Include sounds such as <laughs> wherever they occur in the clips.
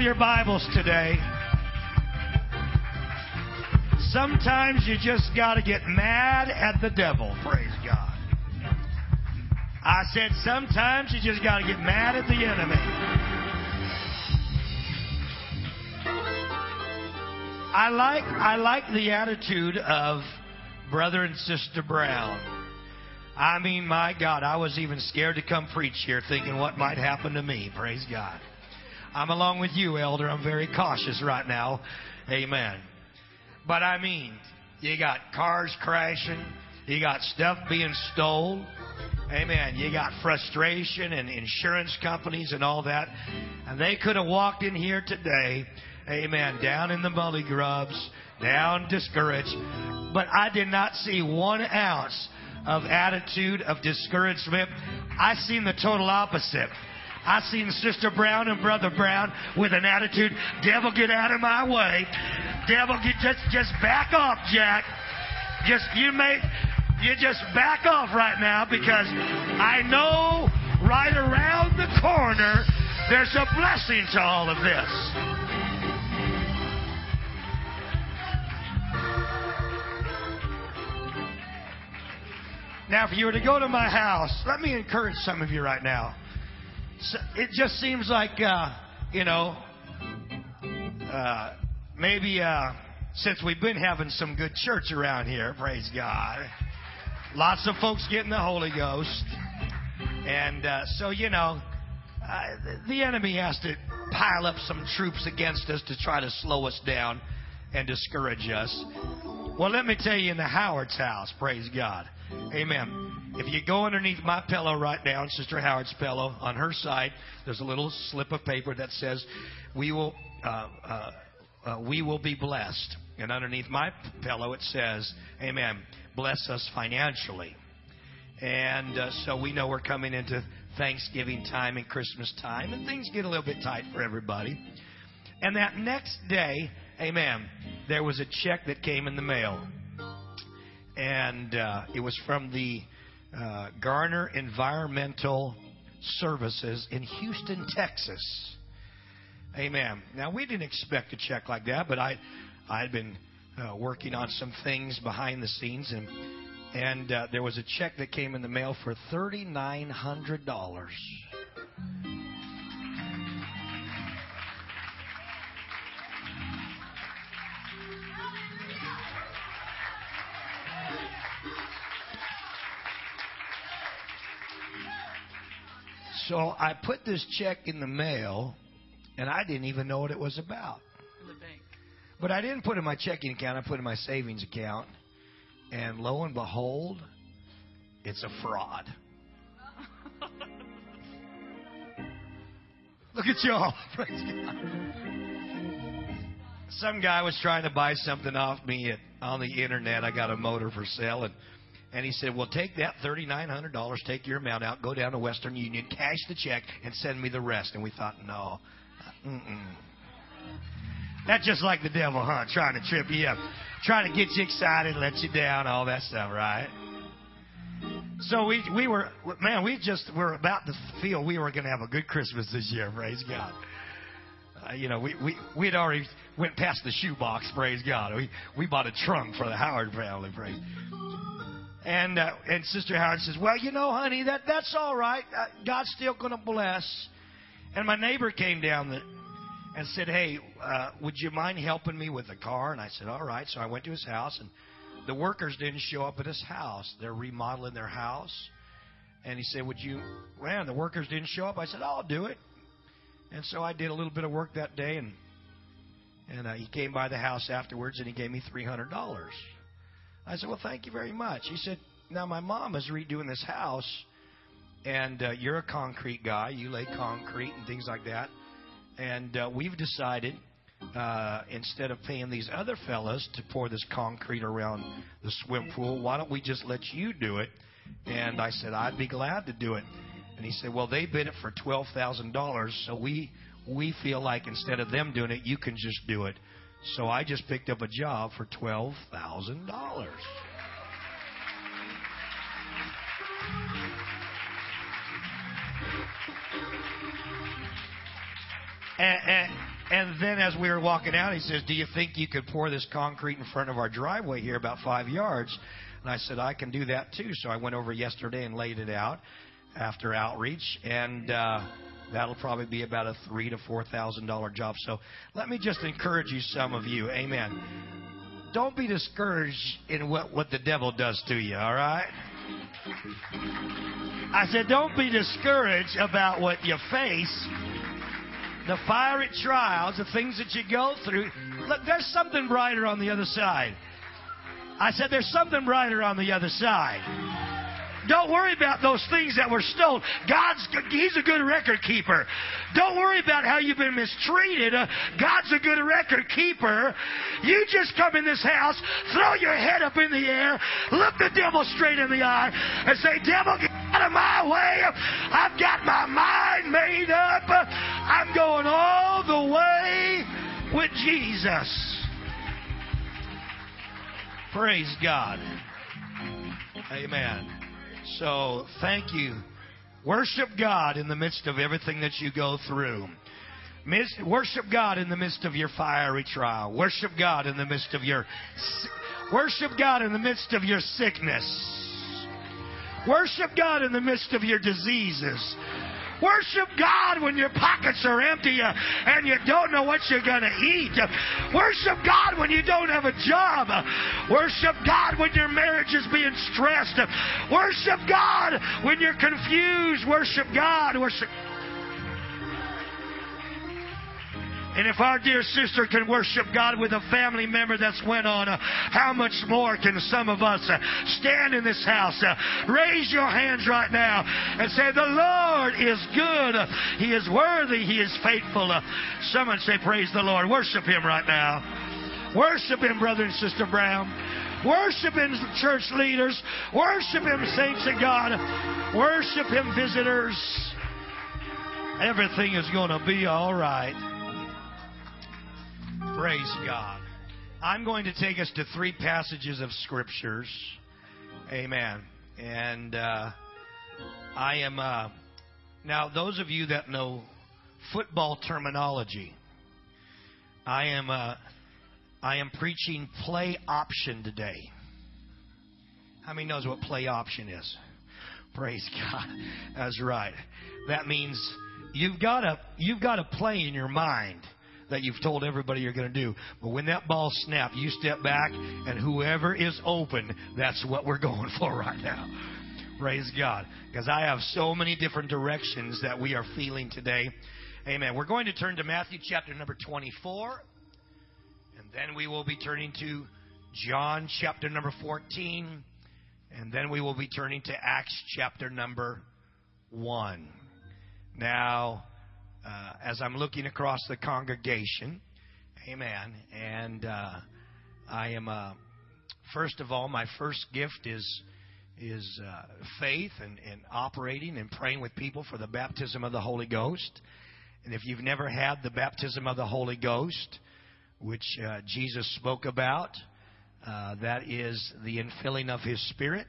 Your Bibles today, sometimes you just got to get mad at the devil. Praise God. I said sometimes you just got to get mad at the enemy. I like I like the attitude of brother and sister Brown. I mean, my God, I was even scared to come preach here thinking what might happen to me. Praise God. I'm along with you, elder. I'm very cautious right now. Amen. But I mean, you got cars crashing, you got stuff being stolen. Amen. You got frustration and insurance companies and all that. And they could have walked in here today, amen, down in the mully grubs, down discouraged. But I did not see one ounce of attitude of discouragement. I seen the total opposite. I seen Sister Brown and Brother Brown with an attitude, devil get out of my way. Devil get just just back off, Jack. Just you may you just back off right now because I know right around the corner there's a blessing to all of this. Now, if you were to go to my house, let me encourage some of you right now. It just seems like, uh, you know, uh, maybe uh, since we've been having some good church around here, praise God. Lots of folks getting the Holy Ghost. And uh, so, you know, uh, the enemy has to pile up some troops against us to try to slow us down and discourage us. Well, let me tell you, in the Howard's house, praise God. Amen. If you go underneath my pillow right now, Sister Howard's pillow, on her side, there's a little slip of paper that says, "We will, uh, uh, uh, we will be blessed." And underneath my pillow, it says, "Amen. Bless us financially." And uh, so we know we're coming into Thanksgiving time and Christmas time, and things get a little bit tight for everybody. And that next day, Amen, there was a check that came in the mail and uh, it was from the uh, Garner Environmental Services in Houston, Texas. Amen. Now, we didn't expect a check like that, but I, I'd been uh, working on some things behind the scenes, and, and uh, there was a check that came in the mail for $3,900. So I put this check in the mail, and I didn't even know what it was about. the bank. But I didn't put it in my checking account. I put it in my savings account. And lo and behold, it's a fraud. <laughs> Look at y'all. <laughs> Praise God. Some guy was trying to buy something off me at, on the internet. I got a motor for sale, and and he said, "Well, take that thirty nine hundred dollars, take your amount out, go down to Western Union, cash the check, and send me the rest." And we thought, "No, mm-mm. that's just like the devil, huh? Trying to trip you up, trying to get you excited, let you down, all that stuff, right?" So we we were man, we just were about to feel we were going to have a good Christmas this year. Praise God. Uh, you know, we we we'd already went past the shoebox. Praise God. We we bought a trunk for the Howard family. Praise. And uh, and Sister Howard says, "Well, you know, honey, that that's all right. Uh, God's still going to bless." And my neighbor came down the, and said, "Hey, uh, would you mind helping me with the car?" And I said, "All right." So I went to his house, and the workers didn't show up at his house. They're remodeling their house, and he said, "Would you?" Well, the workers didn't show up. I said, "I'll do it." And so I did a little bit of work that day, and And uh, he came by the house afterwards and he gave me $300. I said, Well, thank you very much. He said, Now, my mom is redoing this house, and uh, you're a concrete guy. You lay concrete and things like that. And uh, we've decided uh, instead of paying these other fellas to pour this concrete around the swim pool, why don't we just let you do it? And I said, I'd be glad to do it. And he said, Well, they bid it for twelve thousand dollars, so we we feel like instead of them doing it, you can just do it. So I just picked up a job for twelve thousand dollars. And, and, and then as we were walking out, he says, Do you think you could pour this concrete in front of our driveway here about five yards? And I said, I can do that too. So I went over yesterday and laid it out after outreach. And uh, that'll probably be about a three to four thousand dollar job. So let me just encourage you, some of you. Amen. Don't be discouraged in what, what the devil does to you, all right? I said, don't be discouraged about what you face the fiery trials, the things that you go through. Look, there's something brighter on the other side. I said, there's something brighter on the other side. Don't worry about those things that were stolen. God's He's a good record keeper. Don't worry about how you've been mistreated. Uh, God's a good record keeper. You just come in this house, throw your head up in the air, look the devil straight in the eye, and say, "Devil, get out of my way! I've got my mind made up. I'm going all the way with Jesus." Praise God. Amen. So thank you. Worship God in the midst of everything that you go through. Worship God in the midst of your fiery trial. Worship God in the midst of your worship God in the midst of your sickness. Worship God in the midst of your diseases. Worship God when your pockets are empty uh, and you don't know what you're going to eat. Worship God when you don't have a job. Worship God when your marriage is being stressed. Worship God when you're confused. Worship God. Worship. And if our dear sister can worship God with a family member that's went on, uh, how much more can some of us uh, stand in this house? Uh, raise your hands right now and say, The Lord is good. He is worthy. He is faithful. Uh, someone say, Praise the Lord. Worship Him right now. Worship Him, brother and sister Brown. Worship Him, church leaders. Worship Him, saints of God. Worship Him, visitors. Everything is going to be all right. Praise God. I'm going to take us to three passages of scriptures. Amen. And uh, I am uh, now those of you that know football terminology. I am uh, I am preaching play option today. How many knows what play option is? Praise God. That's right. That means you've got a you've got a play in your mind that you've told everybody you're going to do. But when that ball snaps, you step back, and whoever is open, that's what we're <laughs> going for right now. Praise God. Because I have so many different directions that we are feeling today. Amen. We're going to turn to Matthew chapter number 24. And then we will be turning to John chapter number 14. And then we will be turning to Acts chapter number 1. Now, uh, as I'm looking across the congregation. Amen. And uh, I am, uh, first of all, my first gift is is uh, faith and, and operating and praying with people for the baptism of the Holy Ghost. And if you've never had the baptism of the Holy Ghost, which uh, Jesus spoke about, uh, that is the infilling of His Spirit,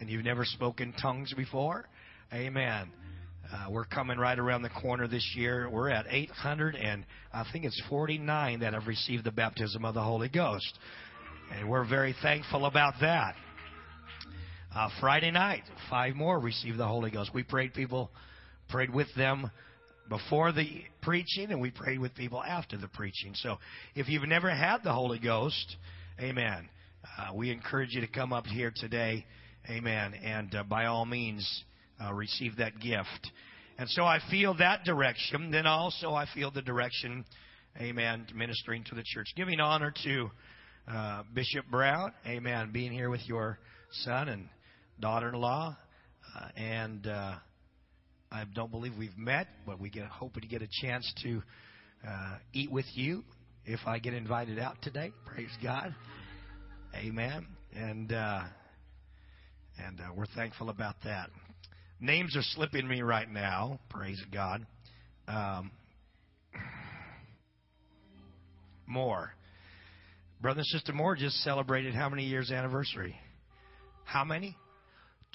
and you've never spoken tongues before, Amen. Uh, we're coming right around the corner this year. We're at 800 and I think it's 49 that have received the baptism of the Holy Ghost. And we're very thankful about that. Uh, Friday night, five more received the Holy Ghost. We prayed people, prayed with them before the preaching, and we prayed with people after the preaching. So if you've never had the Holy Ghost, amen. Uh, we encourage you to come up here today, amen. And uh, by all means, uh, receive that gift. And so I feel that direction. Then also I feel the direction amen, ministering to the church. Giving honor to uh, Bishop Brown, amen, being here with your son and daughter-in-law. Uh, and uh, I don't believe we've met, but we get hoping to get a chance to uh, eat with you if I get invited out today. Praise God, Amen. And uh, and uh, we're thankful about that. Names are slipping me right now. Praise God. Um. Brother and Sister Moore just celebrated how many years anniversary? How many?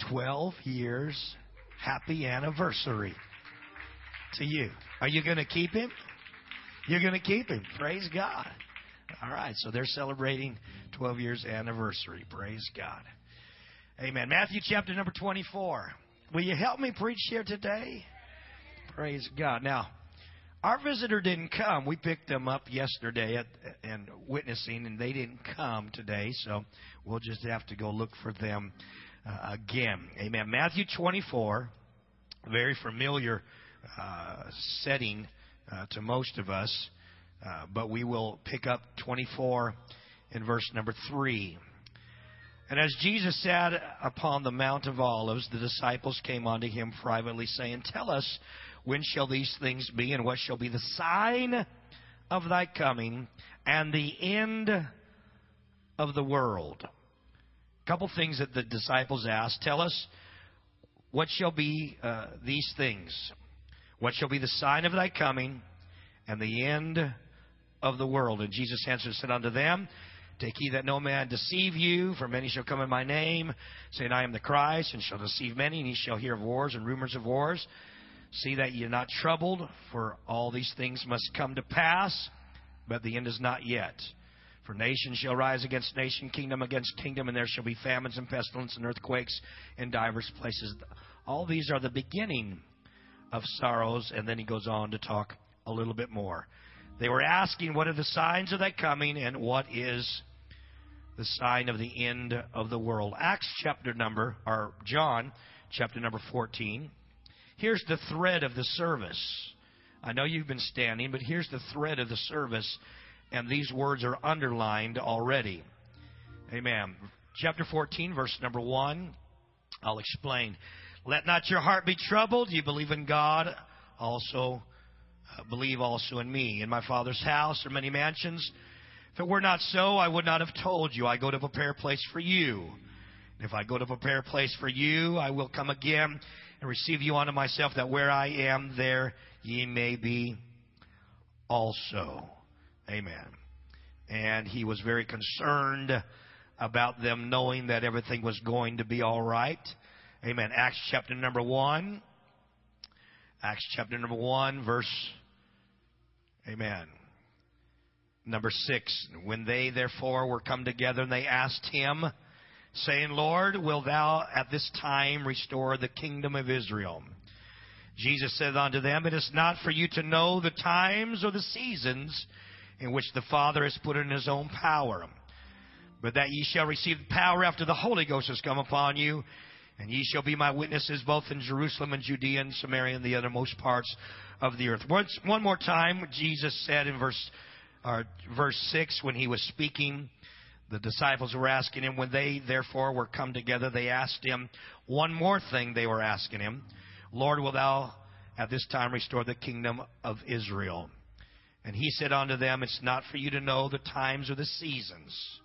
12 years. Happy anniversary to you. Are you going to keep him? You're going to keep him. Praise God. All right, so they're celebrating 12 years anniversary. Praise God. Amen. Matthew chapter number 24. Will you help me preach here today? Praise God. Now, our visitor didn't come. We picked them up yesterday at, and witnessing, and they didn't come today, so we'll just have to go look for them uh, again. Amen. Matthew 24, very familiar uh, setting uh, to most of us, uh, but we will pick up 24 in verse number 3. And as Jesus sat upon the Mount of Olives, the disciples came unto him privately, saying, Tell us, when shall these things be, and what shall be the sign of thy coming, and the end of the world? A couple things that the disciples asked. Tell us, what shall be uh, these things? What shall be the sign of thy coming, and the end of the world? And Jesus answered and said unto them, Take heed that no man deceive you, for many shall come in my name, saying, I am the Christ, and shall deceive many, and ye shall hear of wars and rumors of wars. See that ye are not troubled, for all these things must come to pass, but the end is not yet. For nation shall rise against nation, kingdom against kingdom, and there shall be famines and pestilence and earthquakes in divers places. All these are the beginning of sorrows, and then he goes on to talk a little bit more. They were asking, What are the signs of that coming, and what is the sign of the end of the world. Acts chapter number, or John chapter number 14. Here's the thread of the service. I know you've been standing, but here's the thread of the service, and these words are underlined already. Amen. Chapter 14, verse number 1. I'll explain. Let not your heart be troubled. You believe in God, also uh, believe also in me. In my Father's house are many mansions. If it were not so, I would not have told you. I go to prepare a place for you. And if I go to prepare a place for you, I will come again and receive you unto myself, that where I am, there ye may be also. Amen. And he was very concerned about them knowing that everything was going to be all right. Amen. Acts chapter number 1. Acts chapter number 1, verse. Amen Number six, when they therefore were come together and they asked him, saying, Lord, will thou at this time restore the kingdom of Israel? Jesus said unto them, It is not for you to know the times or the seasons in which the Father has put in his own power, but that ye shall receive power after the Holy Ghost has come upon you, and ye shall be my witnesses both in Jerusalem and Judea and Samaria and the uttermost parts of the earth. Once, one more time, Jesus said in verse or verse 6, when he was speaking, the disciples were asking him, when they therefore were come together, they asked him one more thing they were asking him Lord, will thou at this time restore the kingdom of Israel? And he said unto them, It's not for you to know the times or the seasons,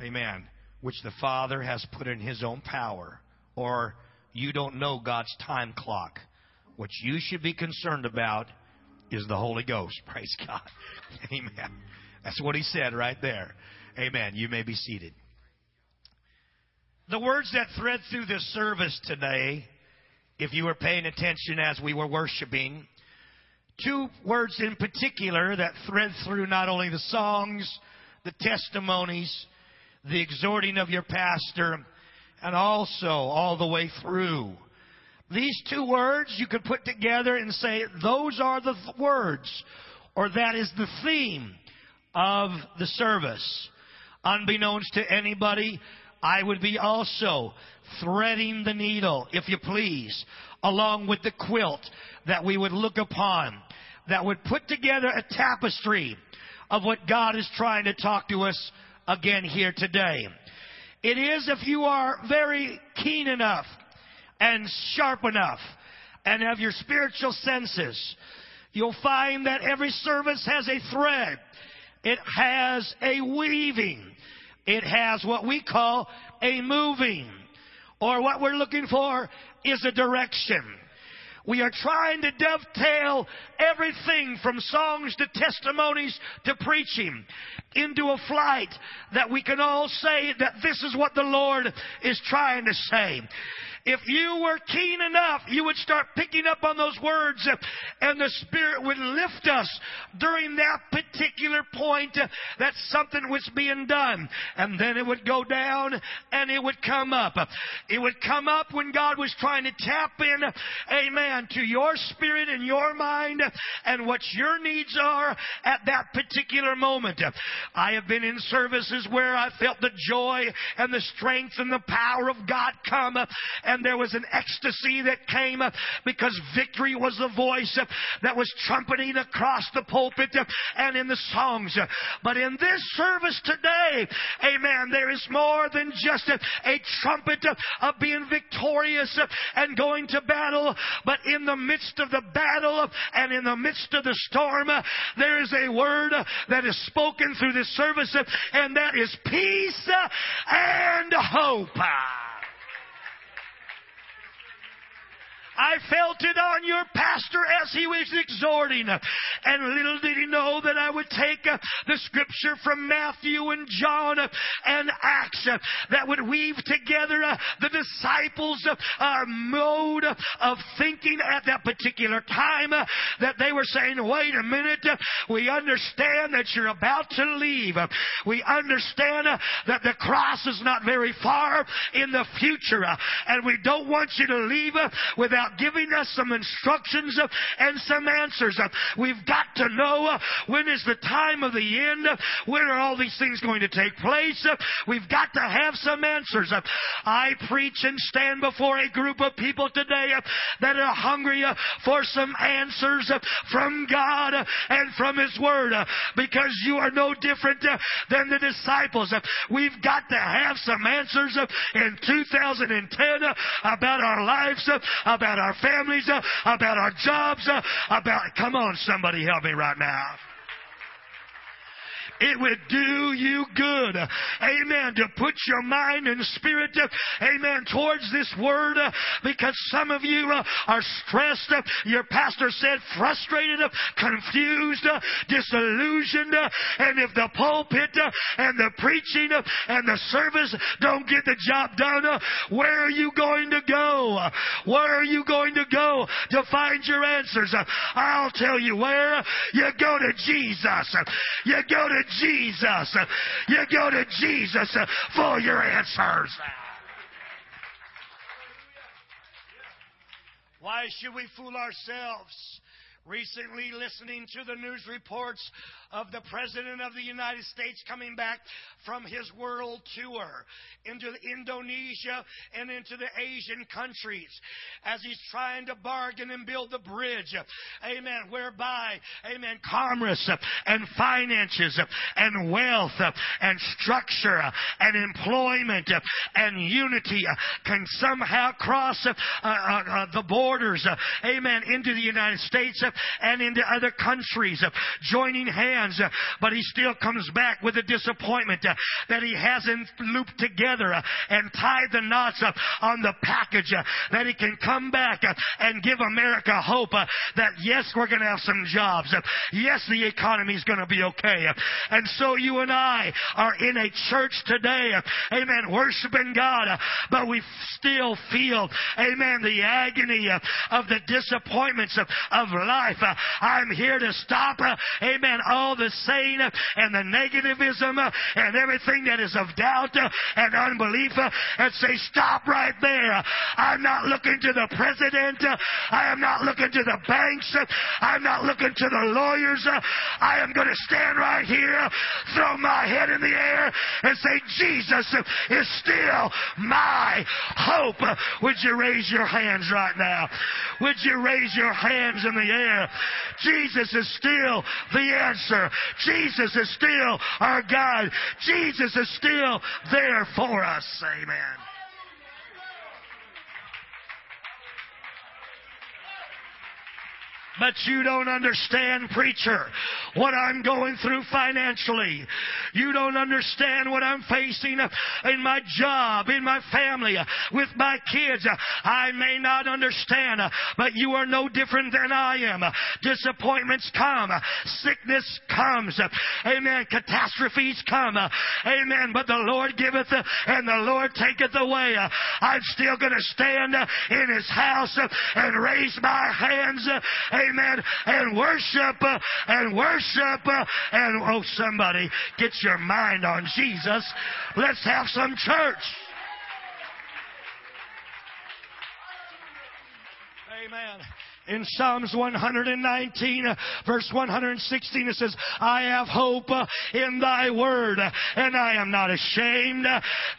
amen, which the Father has put in his own power, or you don't know God's time clock. What you should be concerned about is the Holy Ghost. <laughs> Praise God. Amen. That's what he said right there. Amen. You may be seated. The words that thread through this service today, if you were paying attention as we were worshiping, two words in particular that thread through not only the songs, the testimonies, the exhorting of your pastor, and also all the way through these two words you could put together and say, those are the th- words, or that is the theme of the service. Unbeknownst to anybody, I would be also threading the needle, if you please, along with the quilt that we would look upon that would put together a tapestry of what God is trying to talk to us again here today. It is if you are very keen enough and sharp enough and have your spiritual senses, you'll find that every service has a thread. It has a weaving. It has what we call a moving. Or what we're looking for is a direction. We are trying to dovetail everything from songs to testimonies to preaching into a flight that we can all say that this is what the Lord is trying to say. If you were keen enough, you would start picking up on those words and the Spirit would lift us during that particular point that something was being done. And then it would go down and it would come up. It would come up when God was trying to tap in, amen, to your spirit and your mind and what your needs are at that particular moment. I have been in services where I felt the joy and the strength and the power of God come and and there was an ecstasy that came because victory was the voice that was trumpeting across the pulpit and in the songs. But in this service today, amen, there is more than just a, a trumpet of being victorious and going to battle, but in the midst of the battle and in the midst of the storm, there is a word that is spoken through this service, and that is peace and hope. I felt it on your pastor as he was exhorting. And little did he know that I would take uh, the scripture from Matthew and John uh, and Acts uh, that would weave together uh, the disciples' uh, mode of thinking at that particular time uh, that they were saying, wait a minute, we understand that you're about to leave. We understand that the cross is not very far in the future and we don't want you to leave without giving us some instructions and some answers. We've got to know when is the time of the end. When are all these things going to take place? We've got to have some answers. I preach and stand before a group of people today that are hungry for some answers from God and from His Word because you are no different than the disciples. We've got to have some answers in 2010 about our lives, about about our families, uh, about our jobs, uh, about, come on, somebody help me right now. It would do you good. Amen. To put your mind and spirit, amen, towards this word because some of you uh, are stressed. Your pastor said frustrated, confused, disillusioned. And if the pulpit and the preaching and the service don't get the job done, where are you going to go? Where are you going to go to find your answers? I'll tell you where. You go to Jesus. You go to Jesus. You go to Jesus for your answers. Why should we fool ourselves? Recently, listening to the news reports of the President of the United States coming back from his world tour into Indonesia and into the Asian countries as he's trying to bargain and build the bridge, amen, whereby, amen, commerce and finances and wealth and structure and employment and unity can somehow cross uh, uh, uh, the borders, amen, into the United States and into other countries, uh, joining hands, uh, but he still comes back with a disappointment uh, that he hasn't looped together and tied the knots on the package that he can come back and give America hope that yes, we're going to have some jobs. Yes, the economy is going to be okay. And so you and I are in a church today, amen, worshiping God, but we still feel, amen, the agony of the disappointments of life. I'm here to stop, amen, all the saying and the negativism and everything that is of doubt and unbelief and say, stop right there. I'm not looking to the president. I am not looking to the banks. I'm not looking to the lawyers. I am going to stand right here, throw my head in the air and say, Jesus is still my hope. Would you raise your hands right now? Would you raise your hands in the air? There. Jesus is still the answer. Jesus is still our God. Jesus is still there for us. Amen. But you don't understand, preacher, what I'm going through financially. You don't understand what I'm facing in my job, in my family, with my kids. I may not understand, but you are no different than I am. Disappointments come. Sickness comes. Amen. Catastrophes come. Amen. But the Lord giveth and the Lord taketh away. I'm still going to stand in His house and raise my hands. Amen amen, and worship uh, and worship uh, and oh somebody get your mind on Jesus. Let's have some church. Amen in Psalms 119, uh, verse 116, it says, I have hope uh, in thy word, uh, and I am not ashamed.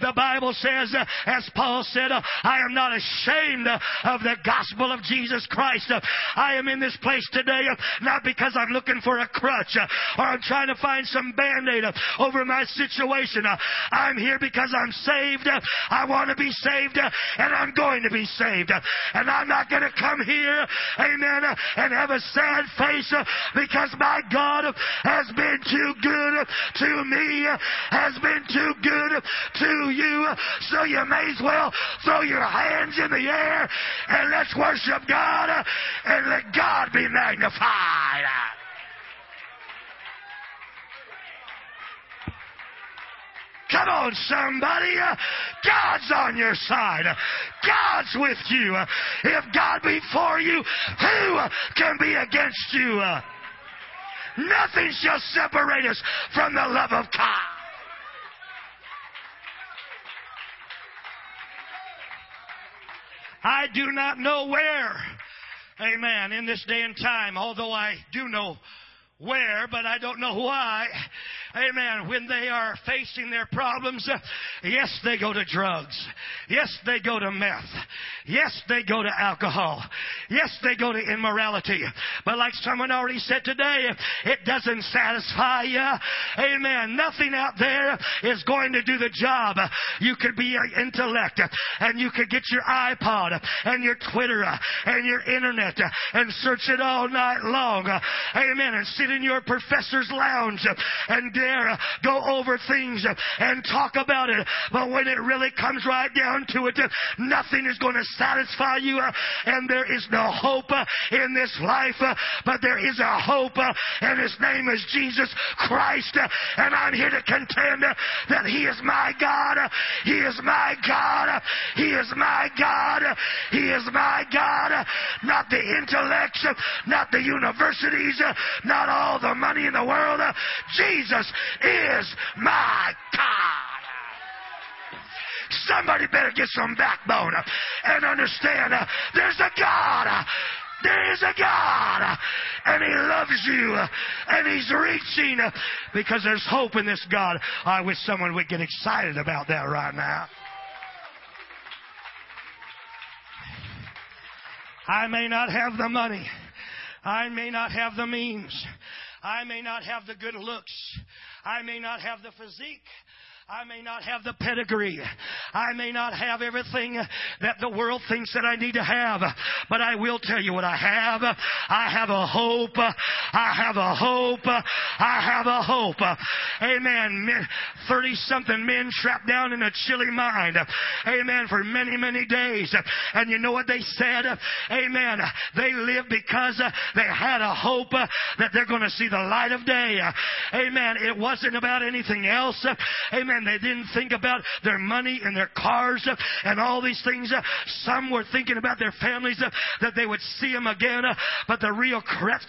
The Bible says, as Paul said, I am not ashamed of the gospel of Jesus Christ. I am in this place today not because I'm looking for a crutch or I'm trying to find some band-aid over my situation. I'm here because I'm saved. I want to be saved and I'm going to be saved. And I'm not going to come here amen, and have a sad face because my God has been too good to me, has been too good to you. So you may as well throw your hands in the air and let's worship God and let God be magnified. Come on, somebody. God's on your side. God's with you. If God be for you, who can be against you? Nothing shall separate us from the love of God. I do not know where, amen, in this day and time, although I do know where, but I don't know why amen, when they are facing their problems, yes, they go to drugs. Yes, they go to meth. Yes, they go to alcohol. Yes, they go to immorality. But like someone already said today, it doesn't satisfy you. Amen. Nothing out there is going to do the job. You could be an intellect and you could get your iPod and your Twitter and your internet and search it all night long. Amen. And sit in your professor's lounge and go over things and talk about it. But when it really comes right down to it, nothing is going to satisfy you, and there is no hope in this life, but there is a hope, and His name is Jesus Christ. And I'm here to contend that He is my God. He is my God. He is my God. He is my God. Not the intellects, not the universities, not all the money in the world. Jesus is my God. Somebody better get some backbone and understand uh, there's a God. Uh, there is a God, uh, and He loves you, uh, and He's reaching because there's hope in this God. I wish someone would get excited about that right now. I may not have the money. I may not have the means. I may not have the good looks. I may not have the physique. I may not have the pedigree. I may not have everything that the world thinks that I need to have. But I will tell you what I have. I have a hope. I have a hope. I have a hope. Amen. 30 something men trapped down in a Chilean mine. Amen. For many, many days. And you know what they said? Amen. They lived because they had a hope that they're going to see the light of day. Amen. It wasn't about anything else. Amen. They didn't think about their money and their cars and all these things. Some were thinking about their families that they would see them again. But the real crux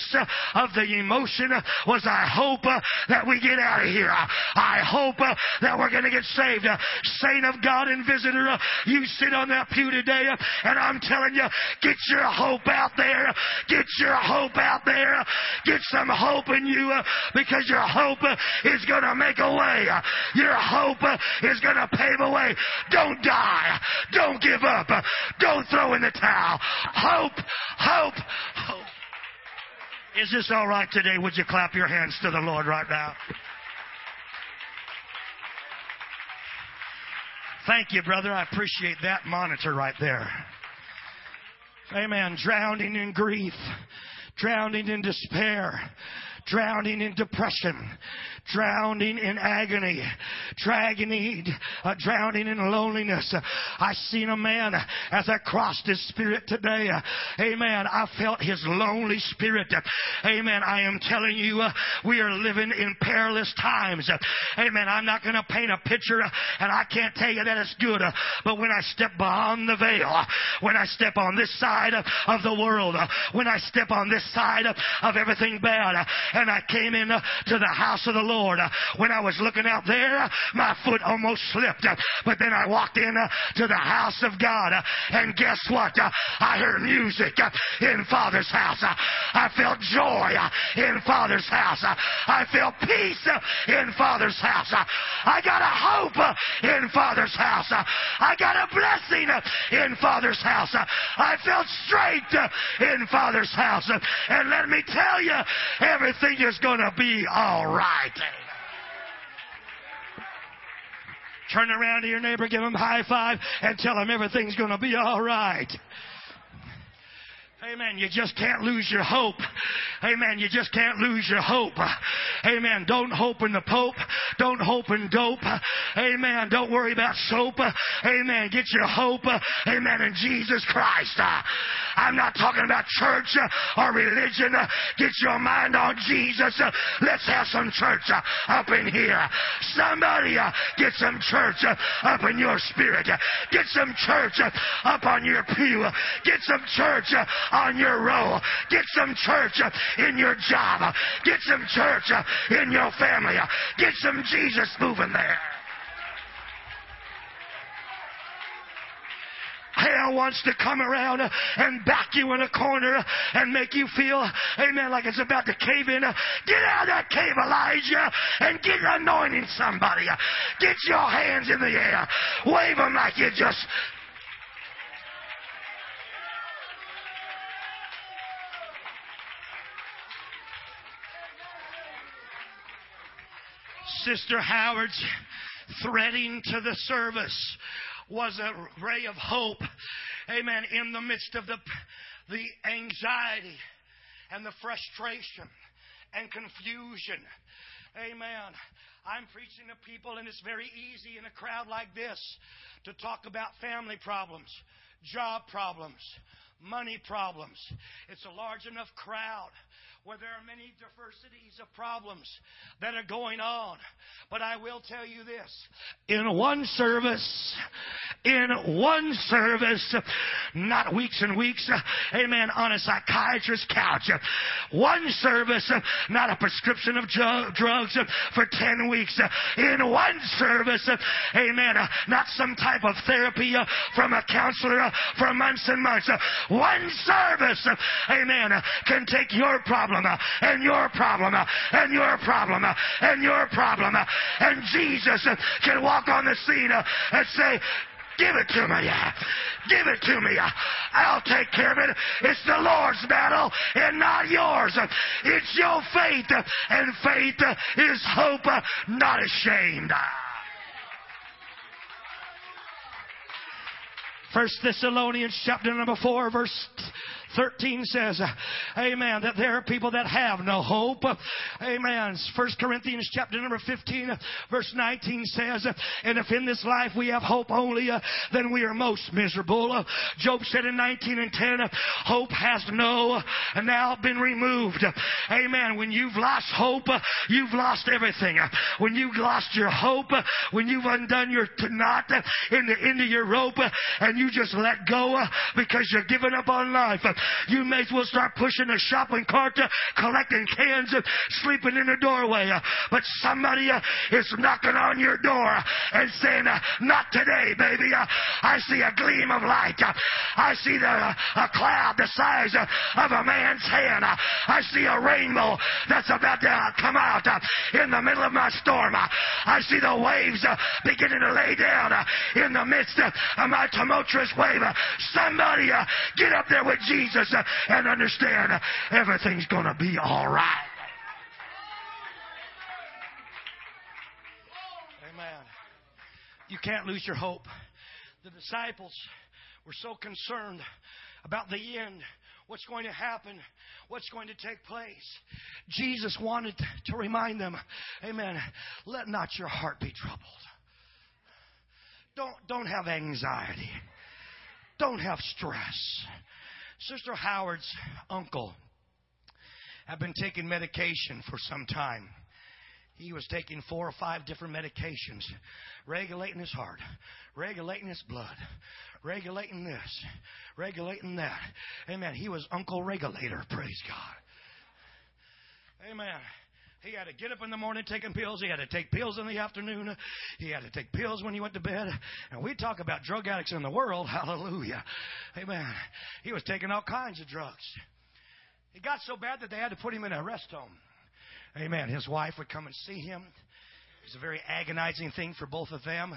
of the emotion was, I hope that we get out of here. I hope that we're going to get saved. Saint of God and visitor, you sit on that pew today and I'm telling you, get your hope out there. Get your hope out there. Get some hope in you because your hope is going to make a way. Your hope hope uh, is going to pave a way. Don't die. Don't give up. Don't throw in the towel. Hope, hope, hope. Is this all right today? Would you clap your hands to the Lord right now? Thank you, brother. I appreciate that monitor right there. Amen. Drowning in grief, drowning in despair, drowning in depression, drowning in agony, drowning, uh, drowning in loneliness. I seen a man as I crossed his spirit today. Amen. I felt his lonely spirit. Amen. I am telling you, uh, we are living in perilous times. Amen. I'm not going to paint a picture and I can't tell you that it's good. But when I step beyond the veil, when I step on this side of the world, when I step on this side of everything bad, and I came in to the house of the Lord, when I was looking out there, my foot almost slipped. But then I walked in uh, to the house of God, uh, and guess what? Uh, I heard music in Father's house. I felt joy in Father's house. I felt peace in Father's house. I got a hope in Father's house. I got a blessing in Father's house. I felt strength in Father's house. And let me tell you, everything is going to be all right. Turn around to your neighbor, give him a high five, and tell him everything's going to be all right. Amen. You just can't lose your hope. Amen. You just can't lose your hope. Amen. Don't hope in the Pope. Don't hope in dope. Amen. Don't worry about soap. Amen. Get your hope. Amen. In Jesus Christ. I'm not talking about church or religion. Get your mind on Jesus. Let's have some church up in here. Somebody get some church up in your spirit. Get some church up on your pew. Get some church on your row. Get some church in your job. Get some church in your family. Get some Jesus moving there. Hell wants to come around and back you in a corner and make you feel, amen, like it's about to cave in. Get out of that cave, Elijah, and get anointing somebody. Get your hands in the air. Wave them like you just Sister Howard's threading to the service was a ray of hope. Amen. In the midst of the, the anxiety and the frustration and confusion. Amen. I'm preaching to people, and it's very easy in a crowd like this to talk about family problems, job problems, money problems. It's a large enough crowd where there are many diversities of problems that are going on. But I will tell you this. In one service, in one service, not weeks and weeks, amen, on a psychiatrist's couch. One service, not a prescription of drugs for 10 weeks. In one service, amen, not some type of therapy from a counselor for months and months. One service, amen, can take your problem problem and your problem and your problem and your problem. And Jesus can walk on the scene and say, Give it to me. Give it to me. I'll take care of it. It's the Lord's battle and not yours. It's your faith, and faith is hope, not ashamed. First Thessalonians chapter number four, verse 13 says, uh, Amen, that there are people that have no hope. Amen. First Corinthians chapter number 15, verse 19 says, And if in this life we have hope only, uh, then we are most miserable. Job said in 19 and 10, Hope has no now been removed. Amen. When you've lost hope, you've lost everything. When you've lost your hope, when you've undone your knot in the end of your rope, and you just let go because you're giving up on life, you may as well start pushing a shopping cart, uh, collecting cans, and sleeping in the doorway. Uh, but somebody uh, is knocking on your door uh, and saying, uh, Not today, baby. I see a gleam of light. I see the, a cloud the size of a man's hand. I see a rainbow that's about to come out in the middle of my storm. I see the waves beginning to lay down in the midst of my tumultuous wave. Somebody get up there with Jesus Jesus uh, and understand uh, everything's going to be all right. Amen. You can't lose your hope. The disciples were so concerned about the end, what's going to happen, what's going to take place. Jesus wanted to remind them, Amen, let not your heart be troubled. Don't, don't have anxiety. Don't have stress. Sister Howard's uncle had been taking medication for some time. He was taking four or five different medications, regulating his heart, regulating his blood, regulating this, regulating that. Amen. He was Uncle Regulator, praise God. Amen. He had to get up in the morning taking pills. He had to take pills in the afternoon. He had to take pills when he went to bed. And we talk about drug addicts in the world. <laughs> Hallelujah. Amen. He was taking all kinds of drugs. It got so bad that they had to put him in a rest home. Amen. His wife would come and see him. It was a very agonizing thing for both of them.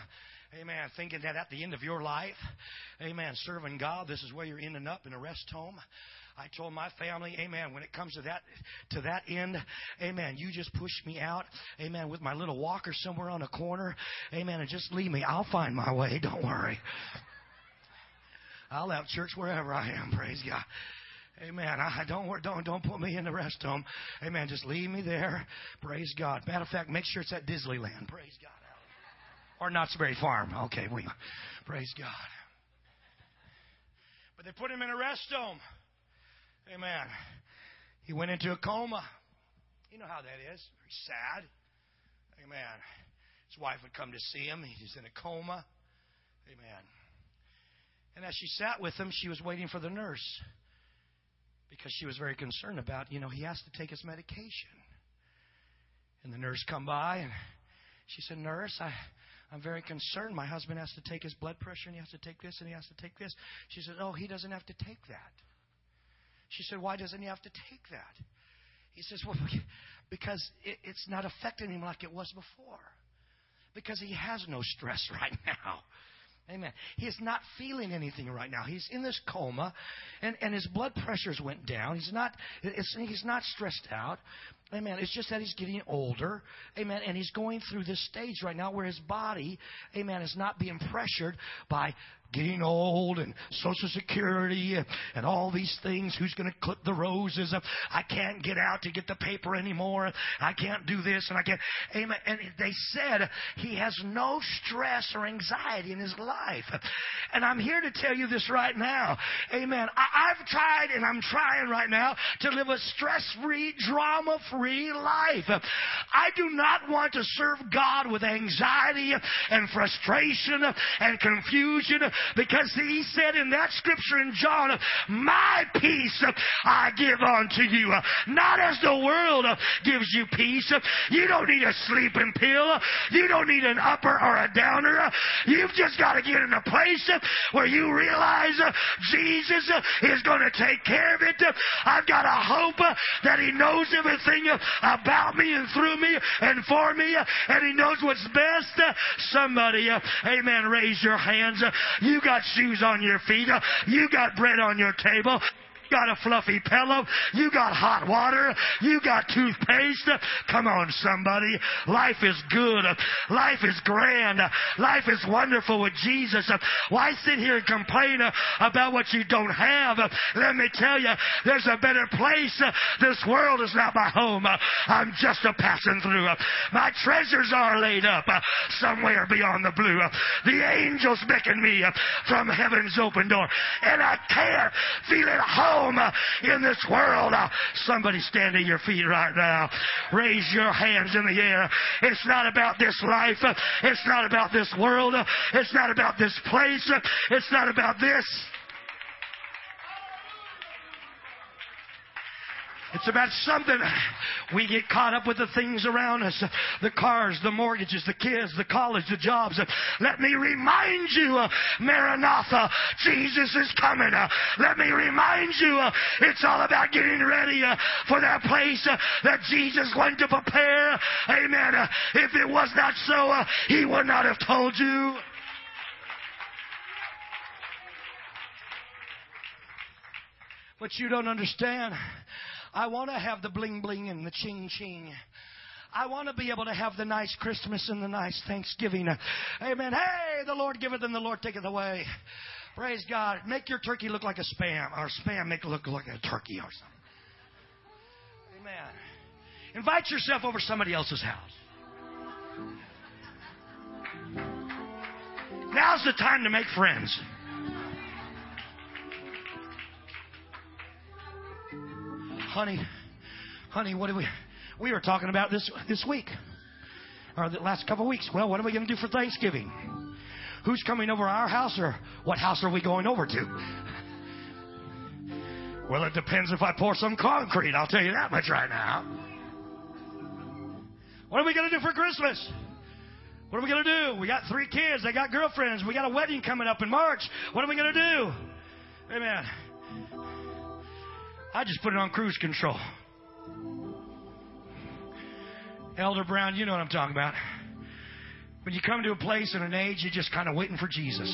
Amen. Thinking that at the end of your life, amen, serving God, this is where you're ending up in a rest home. I told my family, Amen. When it comes to that to that end, Amen. You just push me out, Amen, with my little walker somewhere on a corner, Amen, and just leave me. I'll find my way. Don't worry. I'll have church wherever I am. Praise God. Amen. I don't don't don't put me in the rest home. Amen. Just leave me there. Praise God. Matter of fact, make sure it's at Disneyland. Praise God. Or Knott's Berry Farm. Okay, we praise God. But they put him in a rest home. Amen. He went into a coma. You know how that is. Very sad. Amen. His wife would come to see him. He's in a coma. Amen. And as she sat with him, she was waiting for the nurse because she was very concerned about, you know, he has to take his medication. And the nurse come by and she said, Nurse, I, I'm very concerned. My husband has to take his blood pressure and he has to take this and he has to take this. She said, Oh, he doesn't have to take that. She said, Why doesn't he have to take that? He says, Well, <laughs> because it's not affecting him like it was before. Because he has no stress <laughs> right now. Amen. He is not feeling anything right now. He's in this coma, and, and his blood pressures went down. He's not, he's not stressed out. Amen. It's just that he's getting older. Amen. And he's going through this stage right now where his body, amen, is not being pressured by getting old and Social Security and, and all these things. Who's going to clip the roses? I can't get out to get the paper anymore. I can't do this and I can't. Amen. And they said he has no stress or anxiety in his life. And I'm here to tell you this right now. Amen. I, I've tried and I'm trying right now to live a stress free, drama free life. I do not want to serve God with anxiety and frustration and confusion because he said in that scripture in John, My peace I give unto you. Not as the world gives you peace. You don't need a sleeping pill. You don't need an upper or a downer. You've just got to get in a place where you realize Jesus is going to take care of it. I've got a hope that He knows everything about me and through me and for me, and He knows what's best. Somebody, amen, raise your hands. You got shoes on your feet. You got bread on your table got a fluffy pillow. You got hot water. You got toothpaste. Come on, somebody. Life is good. Life is grand. Life is wonderful with Jesus. Why sit here and complain about what you don't have? Let me tell you, there's a better place. This world is not my home. I'm just a passing through. My treasures are laid up somewhere beyond the blue. The angels beckon me from heaven's open door. And I can't feel at home home uh, in this world. Uh, somebody stand to your feet right now. Raise your hands in the air. It's not about this life. It's not about this world. It's not about this place. It's not about this. It's about something. We get caught up with the things around us the cars, the mortgages, the kids, the college, the jobs. Let me remind you, uh, Maranatha, Jesus is coming. Uh, let me remind you, uh, it's all about getting ready for that place that Jesus went to prepare. Amen. If it was not so, He would not have told you. But you don't understand. I want to have the bling bling and the ching ching. I want to be able to have the nice Christmas and the nice Thanksgiving. Amen. Hey, the Lord giveth and the Lord taketh away. Praise God. Make your turkey look like a spam, or spam make it look like a turkey or something. Amen. Invite yourself over somebody else's house. Now's the time to make friends. Honey, honey, what do we we were talking about this this week or the last couple of weeks. Well, what are we going to do for Thanksgiving? Who's coming over our house or what house are we going over to? Well, it depends if I pour some concrete. I'll tell you that much right now. What are we going to do for Christmas? What are we going to do? We got three kids. They got girlfriends. We got a wedding coming up in March. What are we going to do? Amen. I just put it on cruise control. Elder Brown, you know what I'm talking about. When you come to a place and an age, you're just kind of waiting for Jesus.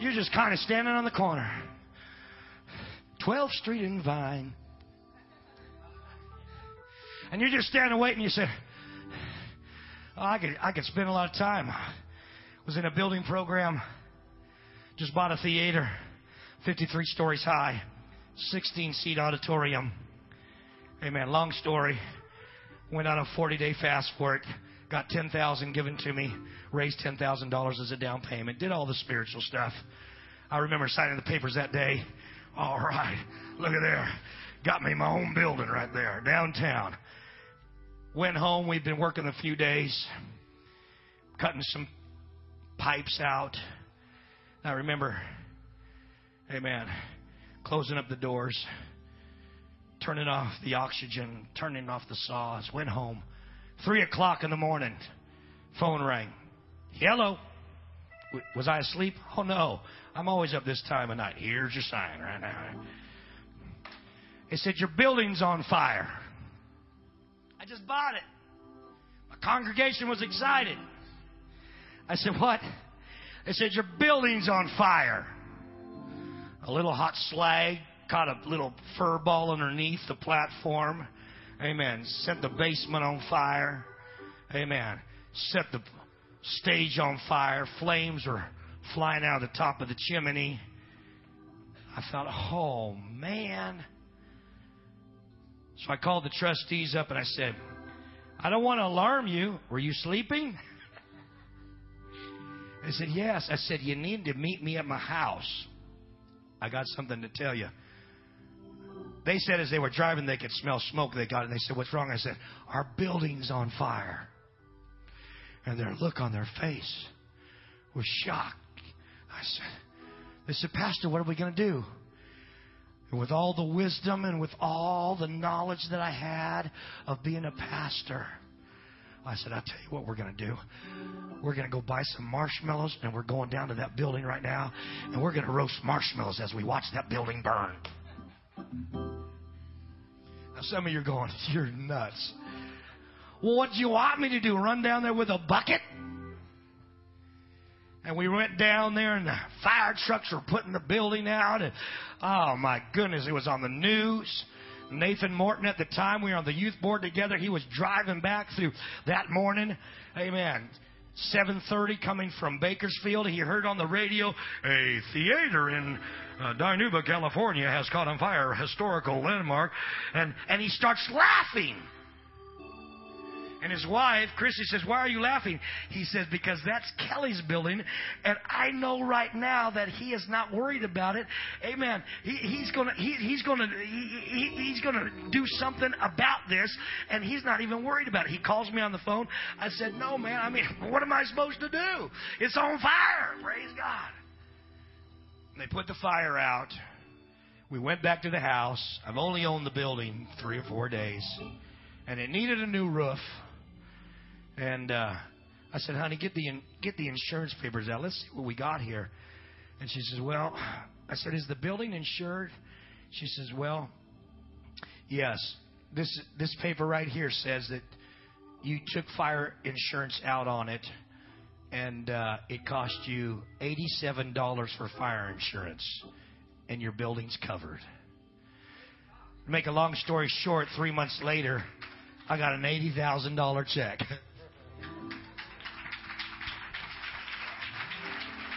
You're just kind of standing on the corner. 12th Street and Vine. And you're just standing waiting. You said, oh, I could, I could spend a lot of time. Was in a building program. Just bought a theater, 53 stories high, 16 seat auditorium. Amen. Long story. Went on a 40 day fast for it. Got 10,000 given to me. Raised $10,000 as a down payment. Did all the spiritual stuff. I remember signing the papers that day. All right. Look at there. Got me my own building right there, downtown. Went home. We'd been working a few days, cutting some pipes out. I remember, amen, closing up the doors, turning off the oxygen, turning off the saws. Went home. Three o'clock in the morning, phone rang. Hello. Was I asleep? Oh no. I'm always up this time of night. Here's your sign right now. It said, Your building's on fire. I just bought it. My congregation was excited. I said, What? They said, Your building's on fire. A little hot slag caught a little fur ball underneath the platform. Amen. Set the basement on fire. Amen. Set the stage on fire. Flames were flying out of the top of the chimney. I thought, oh man. So I called the trustees up and I said, I don't want to alarm you. Were you sleeping? They said, Yes. I said, You need to meet me at my house. I got something to tell you. They said as they were driving, they could smell smoke. They got it. And they said, What's wrong? I said, Our building's on fire. And their look on their face was shock. I said, They said, Pastor, what are we going to do? And with all the wisdom and with all the knowledge that I had of being a pastor, I said, I'll tell you what we're going to do. We're going to go buy some marshmallows and we're going down to that building right now and we're going to roast marshmallows as we watch that building burn. Now, some of you are going, <laughs> You're nuts. Well, what do you want me to do? Run down there with a bucket? And we went down there, and the fire trucks were putting the building out. And oh my goodness, it was on the news. Nathan Morton at the time, we were on the youth board together. He was driving back through that morning. Amen. 7:30 coming from Bakersfield. He heard on the radio a theater in uh, Dinuba, California has caught on fire, historical landmark, and and he starts laughing. And his wife, Chrissy, says, Why are you laughing? He says, Because that's Kelly's building, and I know right now that he is not worried about it. Amen. He, he's gonna he, he's gonna he, he's gonna do something about this, and he's not even worried about it. He calls me on the phone. I said, No, man, I mean, <laughs> what am I supposed to do? It's on fire. Praise God. And they put the fire out. We went back to the house. I've only owned the building three or four days. And it needed a new roof. And uh, I said, honey, get the get the insurance papers out. Let's see what we got here. And she says, well, I said, is the building insured? She says, well, yes. This this paper right here says that you took fire insurance out on it, and uh, it cost you $87 for fire insurance, and your building's covered. To make a long story short, three months later, I got an $80,000 check. <laughs>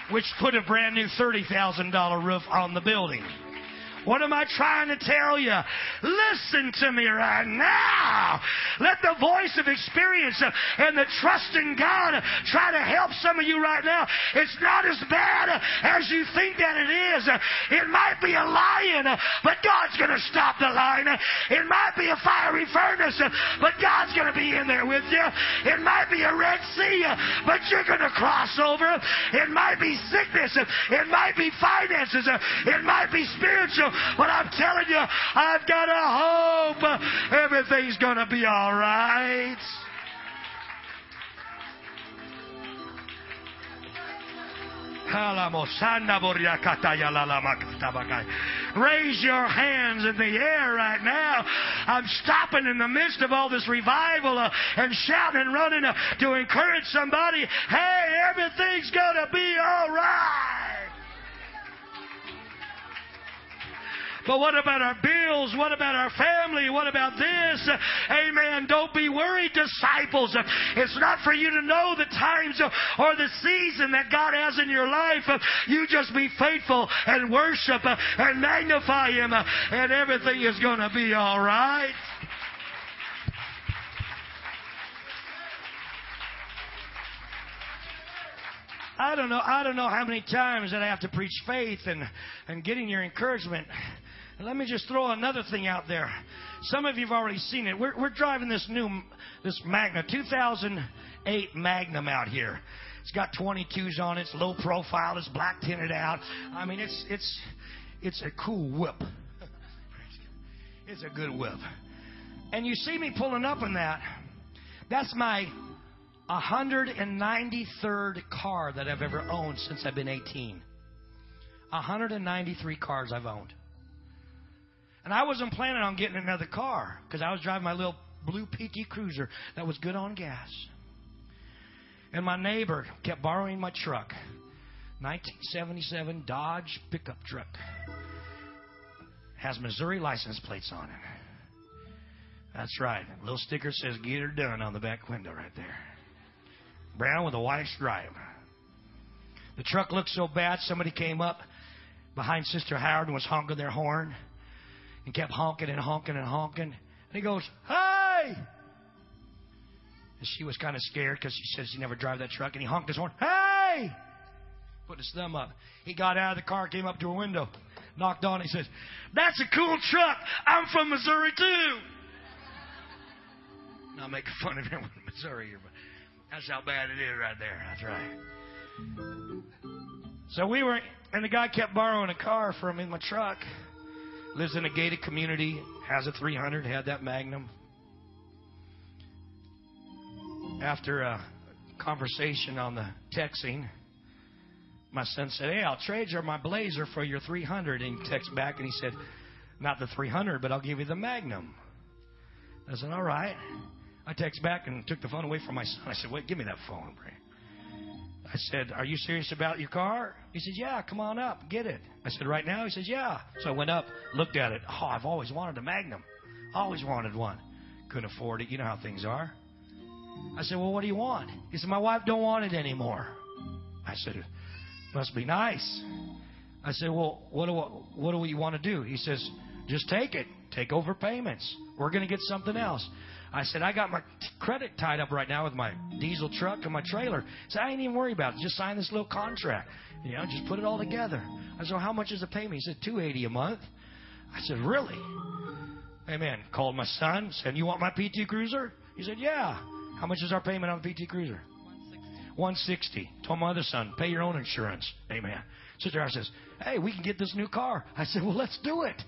Which put a brand new $30,000 roof on the building. What am I trying to tell you? Listen to me right now. Let the voice of experience and the trust in God try to help some of you right now. It's not as bad as you think that it is. It might be a lion, but God's going to stop the lion. It might be a fiery furnace, but God's going to be in there with you. It might be a Red Sea, but you're going to cross over. It might be sickness. It might be finances. It might be spiritual. But I'm telling you, I've got a hope. Everything's going to be all right. Raise your hands in the air right now. I'm stopping in the midst of all this revival uh, and shouting and running uh, to encourage somebody. Hey, everything's going to be all right. But what about our bills? What about our family? What about this? Amen. Don't be worried, disciples. It's not for you to know the times or the season that God has in your life. You just be faithful and worship and magnify Him, and everything is going to be all right. I don't know. I don't know how many times that I have to preach faith and and getting your encouragement. Let me just throw another thing out there. Some of you have already seen it. We're, we're driving this new, this Magna, 2008 Magnum out here. It's got 22s on it. It's low profile. It's black tinted out. I mean, it's, it's, it's a cool whip. <laughs> It's a good whip. And you see me pulling up in that. That's my 193rd car that I've ever owned since I've been 18. 193 cars I've owned. And I wasn't planning on getting another car because I was driving my little blue PT Cruiser that was good on gas. And my neighbor kept borrowing my truck 1977 Dodge pickup truck. Has Missouri license plates on it. That's right. Little sticker says get her done on the back window right there. Brown with a white stripe. The truck looked so bad, somebody came up behind Sister Howard and was honking their horn and kept honking and honking and honking. And he goes, Hey! And she was kind of scared because she says she never drive that truck. And he honked his horn, Hey! Put his thumb up. He got out of the car, came up to her window, knocked on. He says, That's a cool truck. I'm from Missouri too. Not making fun of anyone in Missouri here, but that's how bad it is right there. That's right. So we were, and the guy kept borrowing a car from me, my truck lives in a gated community, has a 300, had that Magnum. After a conversation on the texting, my son said, Hey, I'll trade you my Blazer for your 300. And he texted back and he said, Not the 300, but I'll give you the Magnum. I said, All right. I text back and took the phone away from my son. I said, Wait, give me that phone, Bray. I said, Are you serious about your car? He said, Yeah, come on up, get it. I said, Right now? He says, Yeah. So I went up, looked at it. Oh, I've always wanted a Magnum. Always wanted one. Couldn't afford it. You know how things are. I said, Well, what do you want? He said, My wife don't want it anymore. I said, Must be nice. I said, Well, what do, what do you want to do? He says, Just take it. Take over payments. We're going to get something else. I said, I got my credit tied up right now with my diesel truck and my trailer. So I ain't even worry about it. Just sign this little contract. You know, just put it all together. I said, well, how much is the payment? He said, 280 a month. I said, really? Amen. Called my son, said, you want my PT Cruiser? He said, yeah. How much is our payment on the PT Cruiser? 160. Told my other son, pay your own insurance. Amen. Sister I says, hey, we can get this new car. I said, well, let's do it.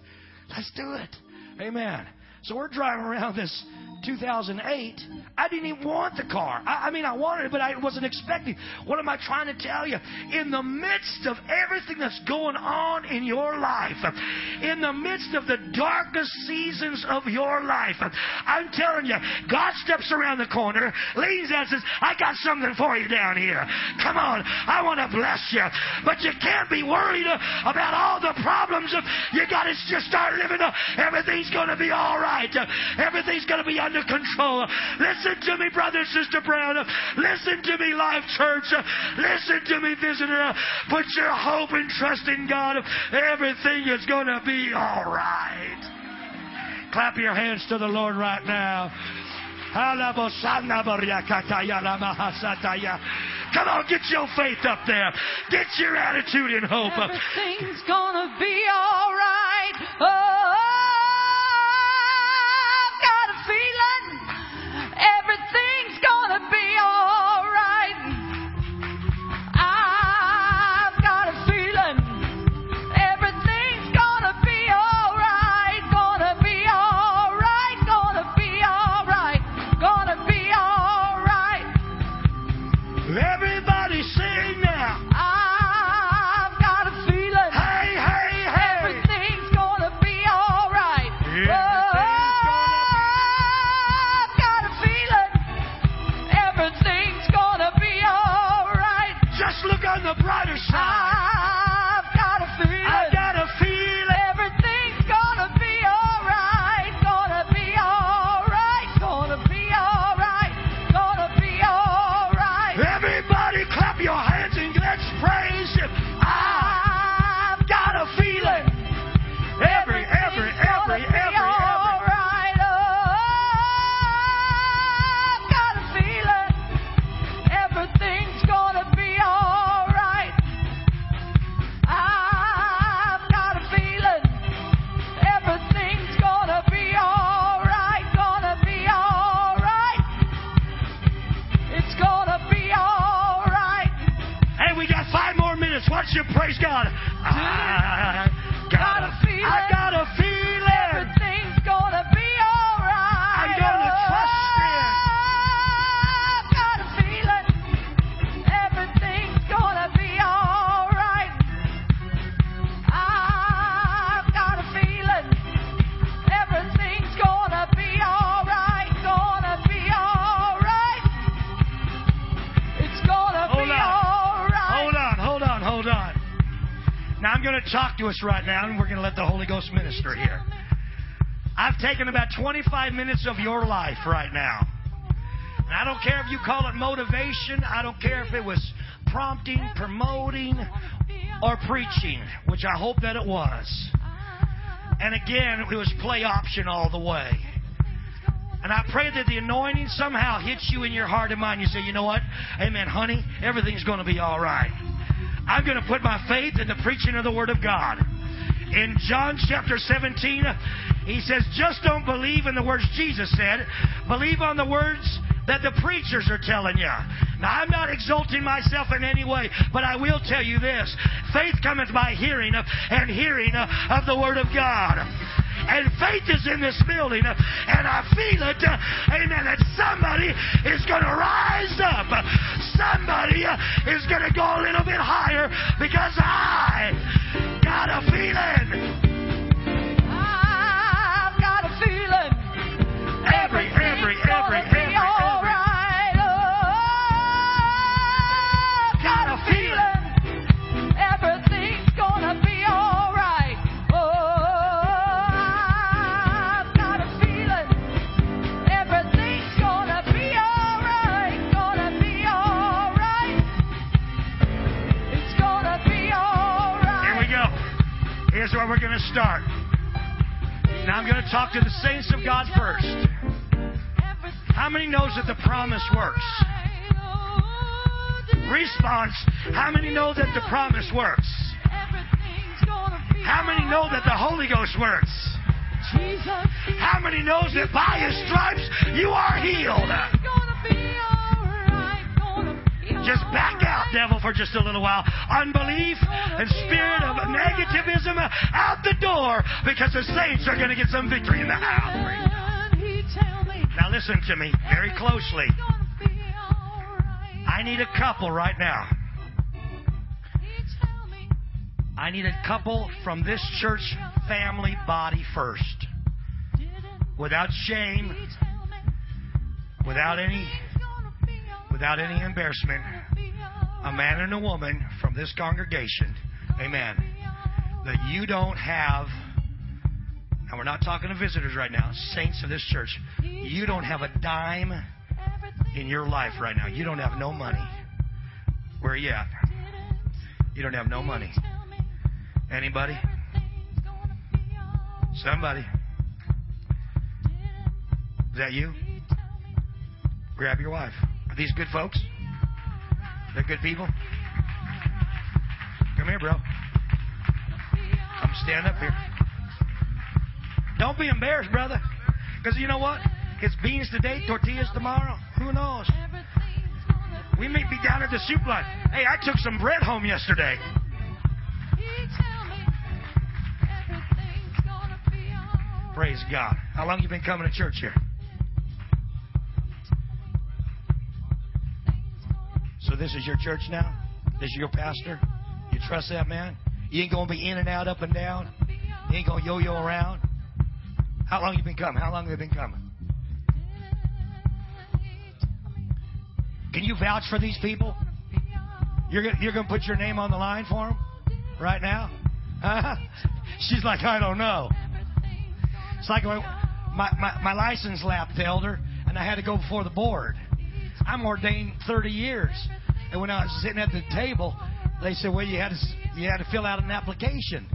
Let's do it. Amen. So we're driving around this 2008, I didn't even want the car. I, I mean, I wanted it, but I wasn't expecting. What am I trying to tell you? In the midst of everything that's going on in your life, in the midst of the darkest seasons of your life, I'm telling you, God steps around the corner, leans out says, I got something for you down here. Come on, I want to bless you. But you can't be worried about all the problems. You got to just start living. Everything's going to be all right. Everything's going to be under control. Listen to me, brother, sister Brown. Listen to me, Life Church. Listen to me, visitor. Put your hope and trust in God. Everything is going to be all right. Clap your hands to the Lord right now. Come on, get your faith up there. Get your attitude in hope. Everything's gonna be alright. Oh, us right now, and we're going to let the Holy Ghost minister here. I've taken about 25 minutes of your life right now. And I don't care if you call it motivation, I don't care if it was prompting, promoting, or preaching, which I hope that it was. And again, it was play option all the way. And I pray that the anointing somehow hits you in your heart and mind. You say, you know what? Amen, honey, everything's going to be all right. I'm going to put my faith in the preaching of the Word of God. In John chapter 17, he says, just don't believe in the words Jesus said. Believe on the words that the preachers are telling you. Now, I'm not exalting myself in any way, but I will tell you this. Faith cometh by hearing, and hearing of the Word of God. And faith is in this building. And I feel it, amen, that somebody is going to rise up. Somebody is going to go a little bit higher because I got a feeling. I've got a feeling Every, every, we're going to start. Now I'm going to talk to the saints of God first. How many knows that the promise works? Response. How many know that the promise works? How many know that the Holy Ghost works? How many knows that by His stripes you are healed? Just back out, devil, for just a little while. Unbelief and spirit of negativism out the door because the saints are going to get some victory in the house. Now listen. listen to me very closely. I need a couple right now. I need a couple from this church family body first. Without shame, without any without any embarrassment, a man and a woman from this congregation, amen, that you don't have and we're not talking to visitors right now, saints of this church, you don't have a dime in your life right now. You don't have no money. Where are you at? You don't have no money. Anybody? Somebody? Is that you? Grab your wife. These good folks? They're good people? Come here, bro. Come stand up here. Don't be embarrassed, brother. Because you know what? It's beans today, tortillas tomorrow. Who knows? We may be down at the soup line. Hey, I took some bread home yesterday. Praise God. How long you been coming to church here? So this is your church now? This is your pastor? You trust that man? You ain't gonna be in and out, up and down. You ain't gonna yo-yo around. How long you been coming? How long have you been coming? Can you vouch for these people? You're gonna, you're gonna put your name on the line for them right now? Huh? <laughs> She's like, I don't know. It's like my, my, my license lapsed, elder, and I had to go before the board. I'm ordained 30 years, and when I was sitting at the table, they said, "Well, you had to you had to fill out an application."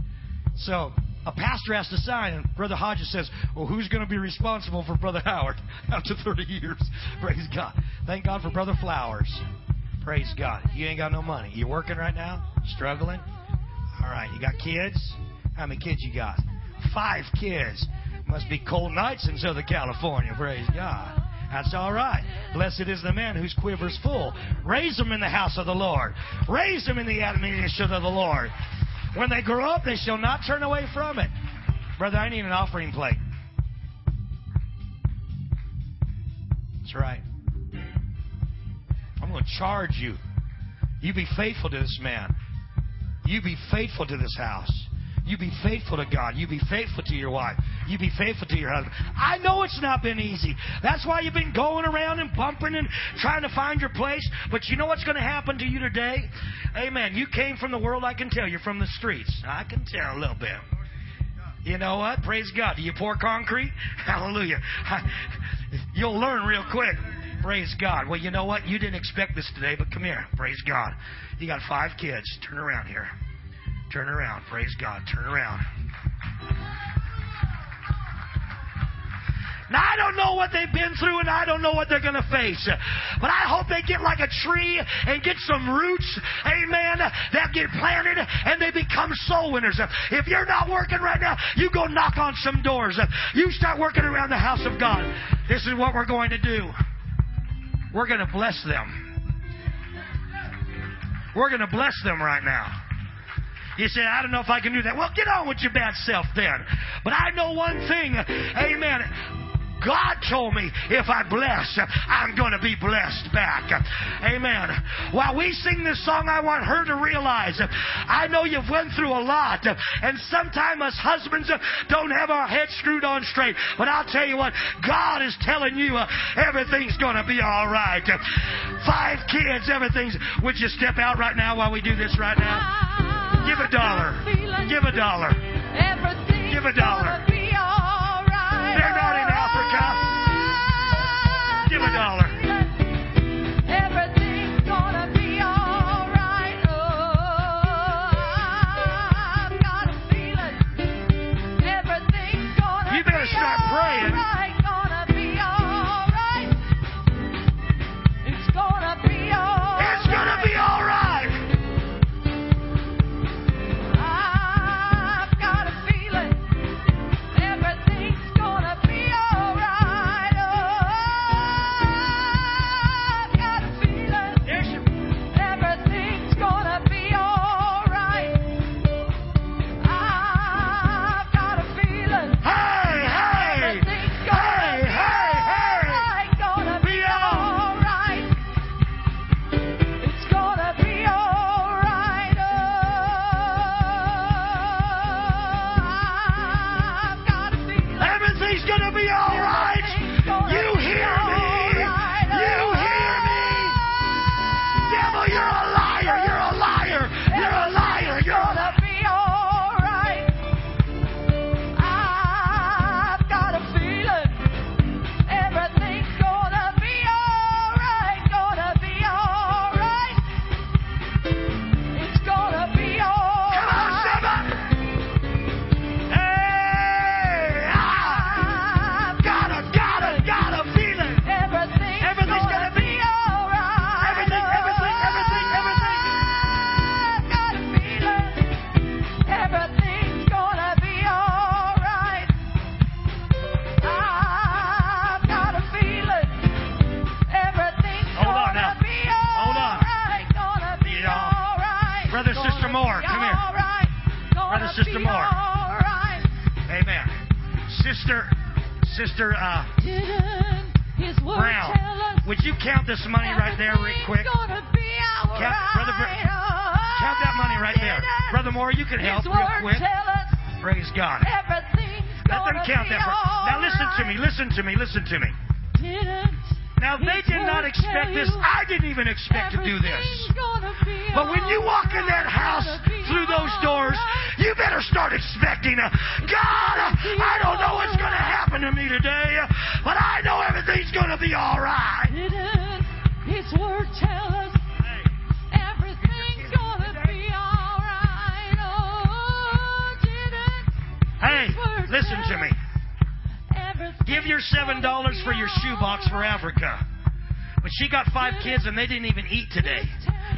So a pastor has to sign, and Brother Hodges says, "Well, who's going to be responsible for Brother Howard <laughs> after 30 years?" <laughs> Praise God. Thank God for Brother Flowers. Praise God. You ain't got no money. You working right now? Struggling? All right. You got kids? How many kids you got? Five kids. Must be cold nights in Southern California. Praise God. That's all right. Blessed is the man whose quiver's full. Raise them in the house of the Lord. Raise them in the admonition of the Lord. When they grow up, they shall not turn away from it. Brother, I need an offering plate. That's right. I'm going to charge you. You be faithful to this man. You be faithful to this house. You be faithful to God. You be faithful to your wife. You be faithful to your husband. I know it's not been easy. That's why you've been going around and bumping and trying to find your place. But you know what's going to happen to you today? Amen. You came from the world, I can tell. You're from the streets. I can tell a little bit. You know what? Praise God. Do you pour concrete? <laughs> Hallelujah. <laughs> You'll learn real quick. Praise God. Well, you know what? You didn't expect this today, but come here. Praise God. You got five kids. Turn around here. Turn around. Praise God. Turn around. Now, I don't know what they've been through and I don't know what they're going to face. But I hope they get like a tree and get some roots, amen, that get planted and they become soul winners. If you're not working right now, you go knock on some doors. You start working around the house of God. This is what we're going to do. We're going to bless them. We're going to bless them right now. You say, I don't know if I can do that. Well, get on with your bad self then. But I know one thing. Amen. God told me if I bless, I'm going to be blessed back. Amen. While we sing this song, I want her to realize I know you've went through a lot, and sometimes us husbands don't have our heads screwed on straight. But I'll tell you what, God is telling you everything's going to be all right. Five kids, everything's. Would you step out right now while we do this right now? Give a dollar. Give a dollar. Give a dollar. A dollar. Everything's gonna be alright. Oh, I've got a feeling. Everything's gonna You better be start praying. Listen to me, and they didn't even eat today.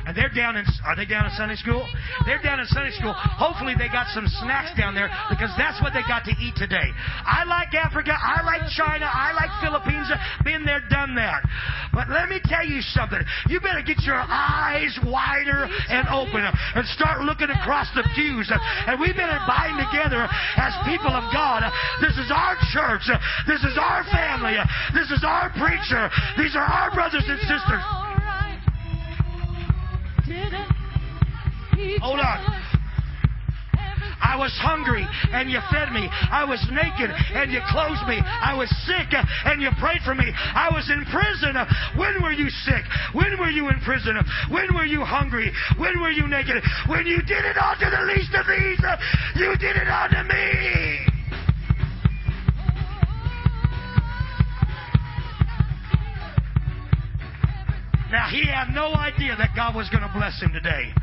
And they're down in, are they down in Sunday school? They're down in Sunday school. Hopefully they got some snacks down there because that's what they got to eat today. I like Africa. I like China. I like Philippines. Been there, done that. But let me tell you something. You better get your eyes wider and open and start looking across the pews. And we better bind together as people of God. This is our church. This is our family. This is our preacher. These are our brothers and sisters. Hold on. I was hungry and you fed me. I was naked and you clothed me. I was sick and you prayed for me. I was in prison. When were you sick? When were you in prison? When were you hungry? When were you naked? When you did it unto the least of these, you did it unto me. Now, he had no idea that God was going to bless him today.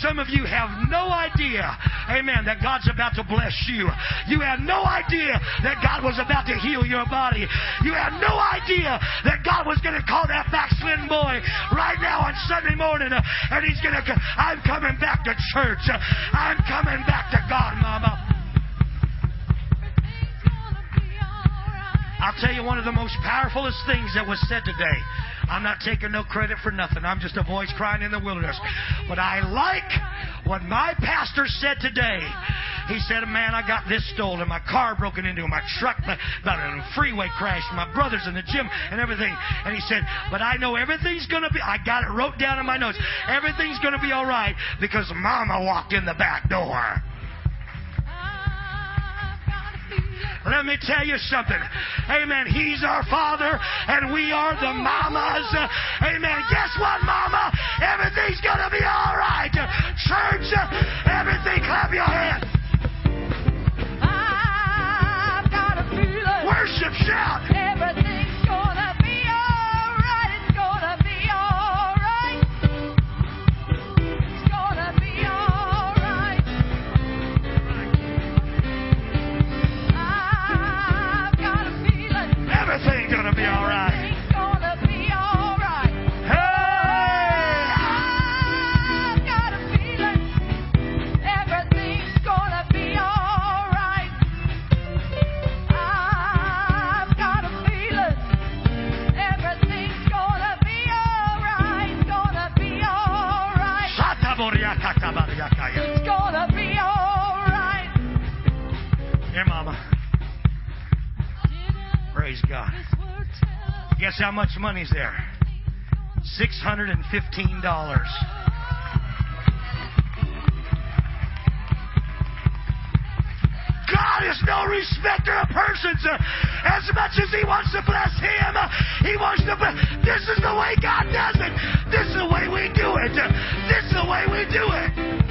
Some of you have no idea, amen, that God's about to bless you. You had no idea that God was about to heal your body. You had no idea that God was going to call that backslidden boy right now on Sunday morning uh, and he's going to, I'm coming back to church. Uh, I'm coming back to God, Mama. I'll tell you one of the most powerfulest things that was said today. I'm not taking no credit for nothing. I'm just a voice crying in the wilderness. But I like what my pastor said today. He said, man, I got this stolen. My car broken into. My truck in a freeway crash. My brother's in the gym and everything. And he said, but I know everything's going to be, I got it wrote down in my notes. Everything's going to be all right because mama walked in the back door. Let me tell you something. Amen. He's our father and we are the mamas. Amen. Guess what, mama? Everything's going to be all right. Church, everything, clap your hands. I've got a feeling Worship, shout. everything's gonna It's gonna be alright. It's gonna be alright. Here, mama. Praise God. Guess how much money's there? $615. God is no respecter of persons. As much as He wants to bless him, He wants to bless. This is the way God does it. This is the way we do it. This is the way we do it.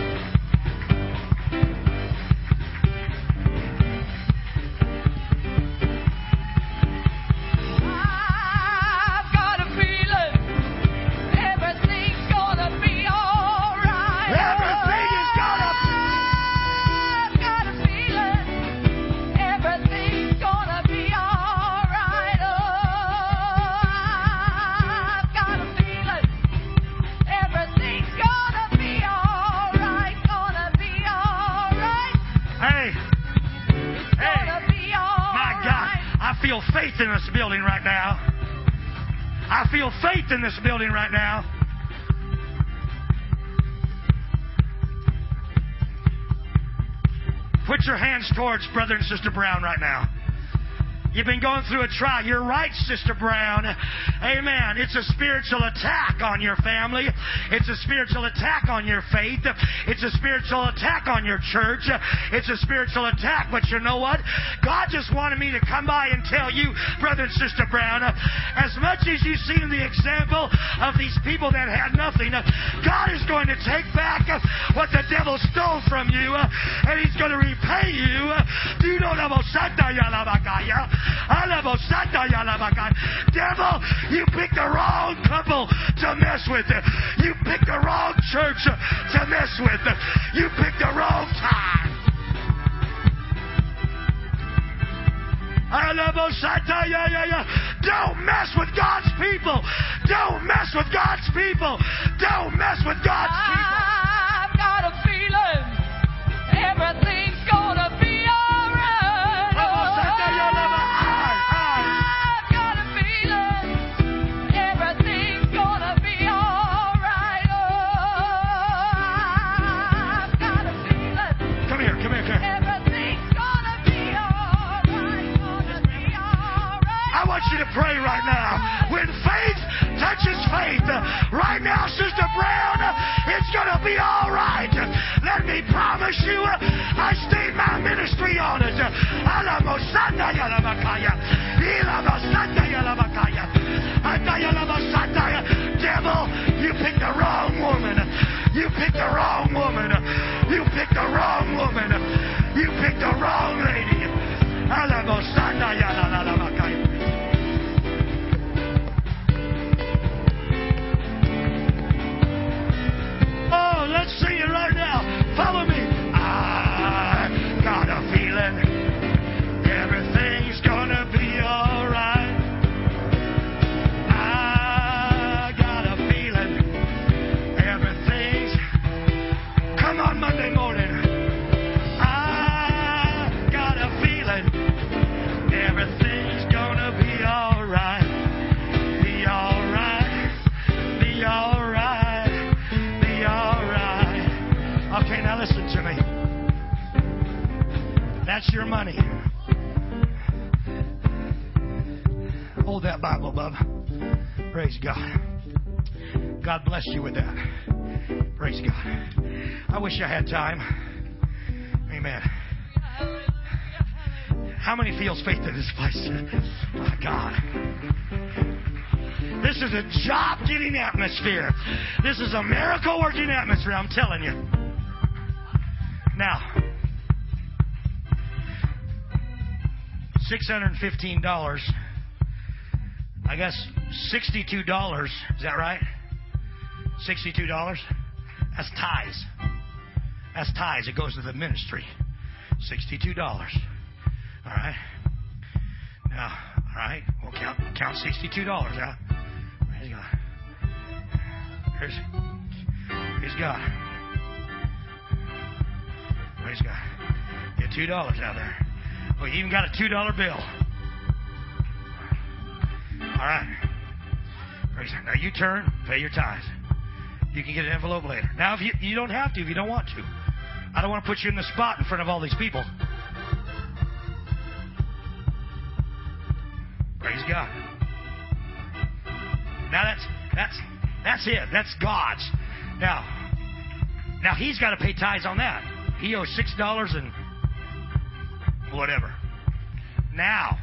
This building right now. Put your hands towards Brother and Sister Brown right now. You've been going through a trial. You're right, Sister Brown. Amen. It's a spiritual attack on your family. It's a spiritual attack on your faith. It's a spiritual attack on your church. It's a spiritual attack. But you know what? God just wanted me to come by and tell you, Brother and Sister Brown, as much as you've seen the example of these people that had nothing, God is going to take back what the devil stole from you, and He's going to repay you. Do you know the Devil, you picked the wrong couple to mess with. You picked the wrong church to mess with. You picked the wrong time. Don't mess with God's people. Don't mess with God's people. Don't mess with God's people. I've got a feeling everything's I want you to pray right now. When faith touches faith, right now, Sister Brown, it's going to be all right. Let me promise you, I stayed my ministry on it. Devil, you picked the wrong woman. You picked the wrong woman. You picked the wrong woman. You picked the wrong lady. That's your money. Hold that Bible, bub. Praise God. God bless you with that. Praise God. I wish I had time. Amen. How many feels faith in this place? My God. This is a job getting atmosphere. This is a miracle working atmosphere, I'm telling you. Now, $615. I guess $62. Is that right? $62? That's tithes. That's tithes. It goes to the ministry. $62. All right? Now, all right, we'll count count sixty-two dollars out. Praise God. Praise, praise God. Praise God. Get two dollars out there. We even got a two dollar bill. All right. Now you turn, pay your tithes. You can get an envelope later. Now, if you you don't have to, if you don't want to, I don't want to put you in the spot in front of all these people. Praise God. Now that's that's that's it. That's God's. Now, now he's got to pay tithes on that. He owes six dollars and whatever. Now,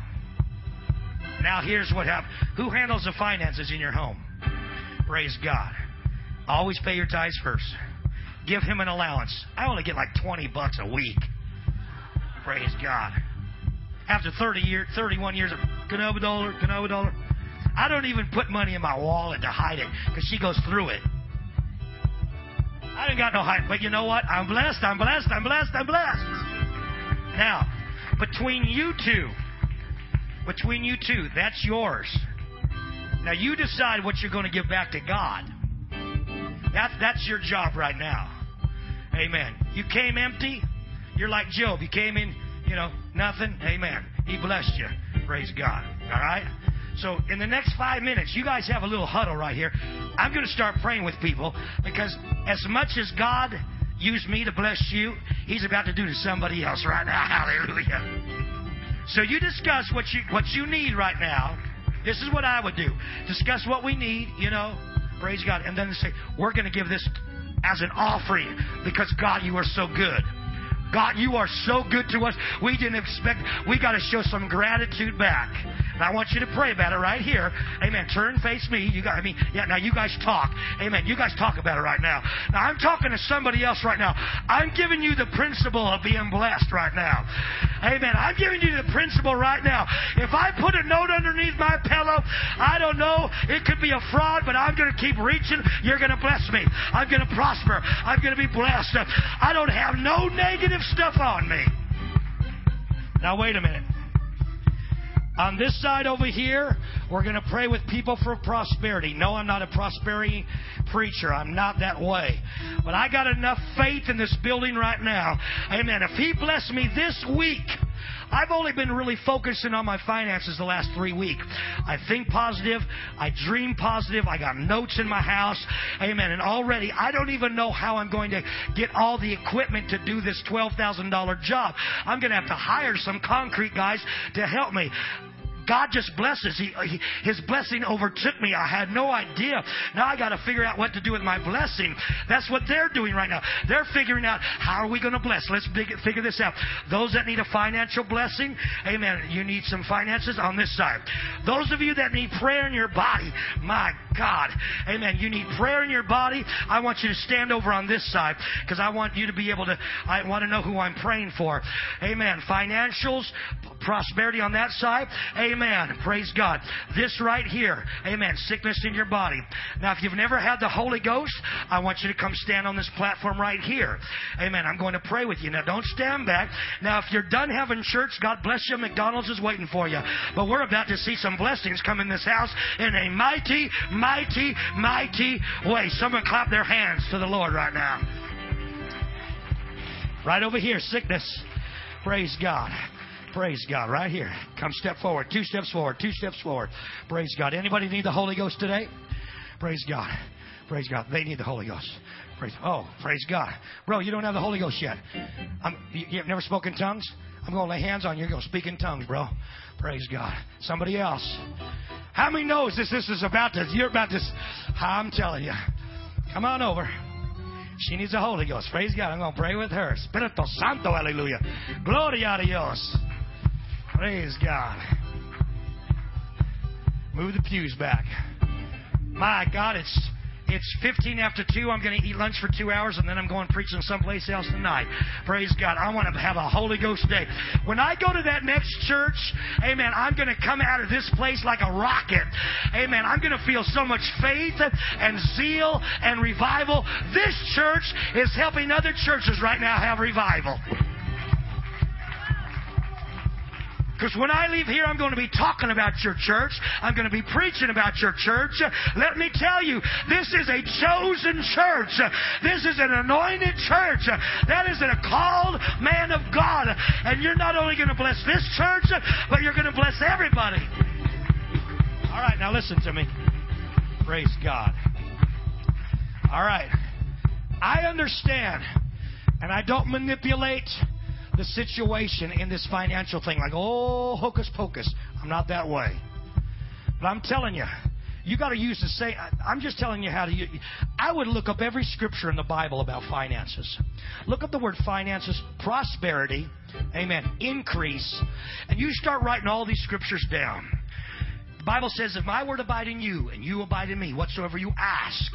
Now here's what happens. Who handles the finances in your home? Praise God. Always pay your tithes first. Give him an allowance. I only get like 20 bucks a week. Praise God. After 30 years, 31 years of can I have a dollar, can I have a dollar? I don't even put money in my wallet to hide it because she goes through it. I ain't got no hide, but you know what? I'm blessed, I'm blessed, I'm blessed, I'm blessed. Now, between you two, between you two, that's yours. Now you decide what you're going to give back to God. That's that's your job right now. Amen. You came empty. You're like Job. You came in, you know, nothing. Amen. He blessed you. Praise God. All right? So in the next five minutes, you guys have a little huddle right here. I'm going to start praying with people because as much as God used me to bless you, He's about to do to somebody else right now. <laughs> Hallelujah. So you discuss what you what you need right now. This is what I would do. Discuss what we need, you know. Praise God. And then say, we're going to give this as an offering because God, you are so good. God, you are so good to us. We didn't expect, we got to show some gratitude back. And I want you to pray about it right here. Amen. Turn, face me. You got, I mean, yeah, now you guys talk. Amen. You guys talk about it right now. Now I'm talking to somebody else right now. I'm giving you the principle of being blessed right now. Amen. I'm giving you the principle right now. If I put a note underneath my pillow, I don't know, it could be a fraud, but I'm going to keep reaching. You're going to bless me. I'm going to prosper. I'm going to be blessed. I don't have no negative stuff on me. Now, wait a minute. On this side over here, we're going to pray with people for prosperity. No, I'm not a prosperity preacher. I'm not that way. But I got enough faith in this building right now. Amen. If He bless me this week, I've only been really focusing on my finances the last three weeks. I think positive. I dream positive. I got notes in my house. Amen. And already, I don't even know how I'm going to get all the equipment to do this $12,000 job. I'm going to have to hire some concrete guys to help me. God just blesses. He, he, his blessing overtook me. I had no idea. Now I got to figure out what to do with my blessing. That's what they're doing right now. They're figuring out how are we going to bless. Let's figure this out. Those that need a financial blessing, amen. You need some finances on this side. Those of you that need prayer in your body, my God, amen. You need prayer in your body. I want you to stand over on this side because I want you to be able to. I want to know who I'm praying for. Amen. Financials, prosperity on that side. Amen. Amen. Praise God. This right here. Amen. Sickness in your body. Now, if you've never had the Holy Ghost, I want you to come stand on this platform right here. Amen. I'm going to pray with you. Now, don't stand back. Now, if you're done having church, God bless you. McDonald's is waiting for you. But we're about to see some blessings come in this house in a mighty, mighty, mighty way. Someone clap their hands to the Lord right now. Right over here, sickness. Praise God. Praise God. Right here. Come step forward. Two steps forward. Two steps forward. Praise God. Anybody need the Holy Ghost today? Praise God. Praise God. They need the Holy Ghost. Praise. Oh, praise God, bro. You don't have the Holy Ghost yet. I'm, you, you've never spoken tongues. I'm going to lay hands on you. You're going to speak in tongues, bro. Praise God. Somebody else. How many knows this? This is about to. You're about to. I'm telling you. Come on over. She needs the Holy Ghost. Praise God. I'm going to pray with her. Espíritu Santo, aleluya. Gloria a Dios. Praise God. Move the pews back. My God, it's it's 15 after 2. I'm going to eat lunch for two hours and then I'm going preaching someplace else tonight. Praise God. I want to have a Holy Ghost day. When I go to that next church, amen, I'm going to come out of this place like a rocket. Amen. I'm going to feel so much faith and zeal and revival. This church is helping other churches right now have revival. Because when I leave here, I'm going to be talking about your church. I'm going to be preaching about your church. Let me tell you, this is a chosen church. This is an anointed church. That is a called man of God. And you're not only going to bless this church, but you're going to bless everybody. All right, now listen to me. Praise God. All right. I understand, and I don't manipulate the situation in this financial thing like, oh, hocus pocus. I'm not that way. But I'm telling you, you got to use the same. I'm just telling you how to. Use, I would look up every scripture in the Bible about finances. Look up the word finances, prosperity, amen, increase, and you start writing all these scriptures down. The Bible says, if my word abide in you and you abide in me, whatsoever you ask,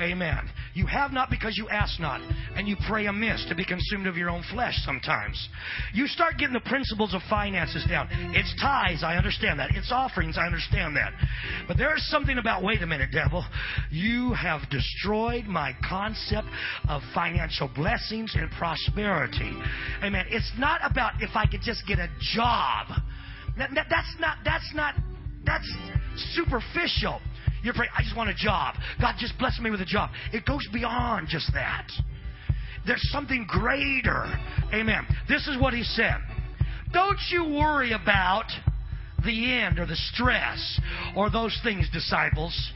amen. You have not because you ask not, and you pray amiss to be consumed of your own flesh sometimes. You start getting the principles of finances down. It's tithes, I understand that. It's offerings, I understand that. But there is something about, wait a minute, devil. You have destroyed my concept of financial blessings and prosperity. Amen. It's not about if I could just get a job. That, that, that's not, that's not that's superficial. You're praying, I just want a job. God just bless me with a job. It goes beyond just that. There's something greater. Amen. This is what he said. Don't you worry about the end or the stress or those things, disciples.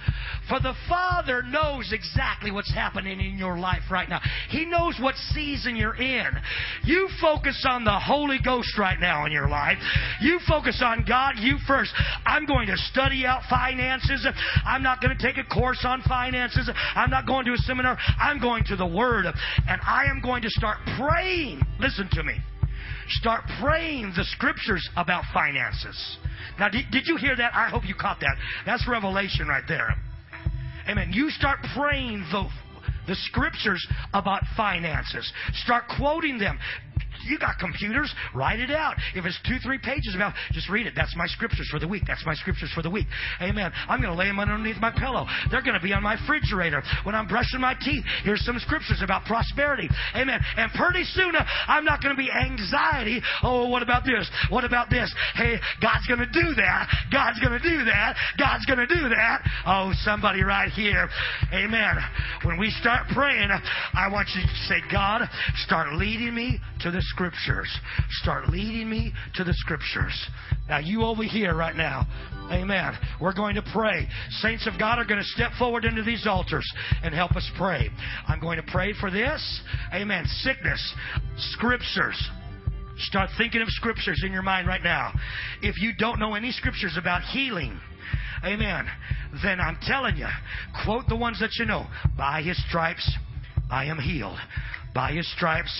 For the Father knows exactly what's happening in your life right now. He knows what season you're in. You focus on the Holy Ghost right now in your life. You focus on God, you first. I'm going to study out finances. I'm not going to take a course on finances. I'm not going to a seminar. I'm going to the Word. And I am going to start praying. Listen to me. Start praying the scriptures about finances. Now, did, did you hear that? I hope you caught that. That's revelation right there. Amen. You start praying the, the scriptures about finances. Start quoting them. You got computers, write it out. If it's two, three pages about, just read it. That's my scriptures for the week. That's my scriptures for the week. Amen. I'm going to lay them underneath my pillow. They're going to be on my refrigerator when I'm brushing my teeth. Here's some scriptures about prosperity. Amen. And pretty soon, uh, I'm not going to be anxiety. Oh, what about this? What about this? Hey, God's going to do that. God's going to do that. God's going to do that. Oh, somebody right here. Amen. When we start praying, I want you to say, God, start leading me to the scriptures. Start leading me to the scriptures. Now, you over here right now, amen. We're going to pray. Saints of God are going to step forward into these altars and help us pray. I'm going to pray for this. Amen. Sickness, scriptures. Start thinking of scriptures in your mind right now. If you don't know any scriptures about healing, amen, then I'm telling you, quote the ones that you know. By his stripes, I am healed. By his stripes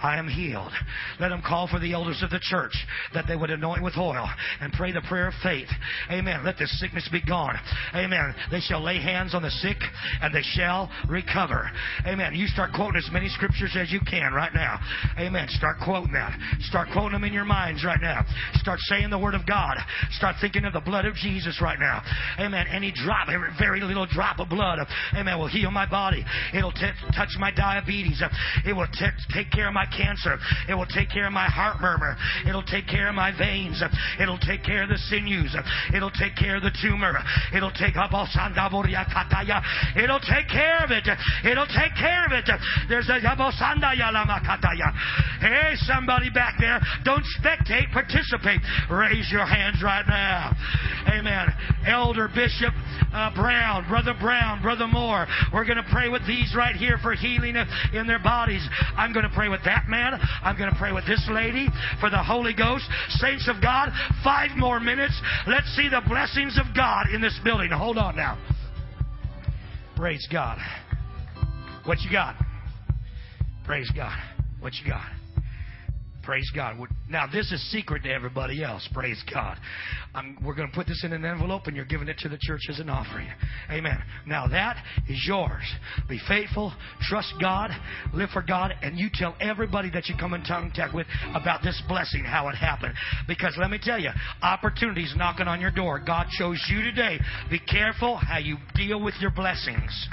I am healed. Let them call for the elders of the church that they would anoint with oil and pray the prayer of faith. Amen. Let this sickness be gone. Amen. They shall lay hands on the sick and they shall recover. Amen. You start quoting as many scriptures as you can right now. Amen. Start quoting that. Start quoting them in your minds right now. Start saying the word of God. Start thinking of the blood of Jesus right now. Amen. Any drop, every very little drop of blood, amen, will heal my body. It'll t- touch my diabetes. Will t- take care of my cancer. It will take care of my heart murmur. It'll take care of my veins. It'll take care of the sinews. It'll take care of the tumor. It'll take It'll take care of it. It'll take care of it. There's a Hey, somebody back there, don't spectate, participate. Raise your hands right now. Amen. Elder Bishop uh, Brown, Brother Brown, Brother Moore. We're going to pray with these right here for healing in their bodies. I'm going to pray with that man. I'm going to pray with this lady for the Holy Ghost. Saints of God, five more minutes. Let's see the blessings of God in this building. Hold on now. Praise God. What you got? Praise God. What you got? Praise God. Now, this is secret to everybody else. Praise God. I'm, we're going to put this in an envelope and you're giving it to the church as an offering. Amen. Now, that is yours. Be faithful. Trust God. Live for God. And you tell everybody that you come in contact with about this blessing, how it happened. Because let me tell you, opportunities knocking on your door. God chose you today. Be careful how you deal with your blessings.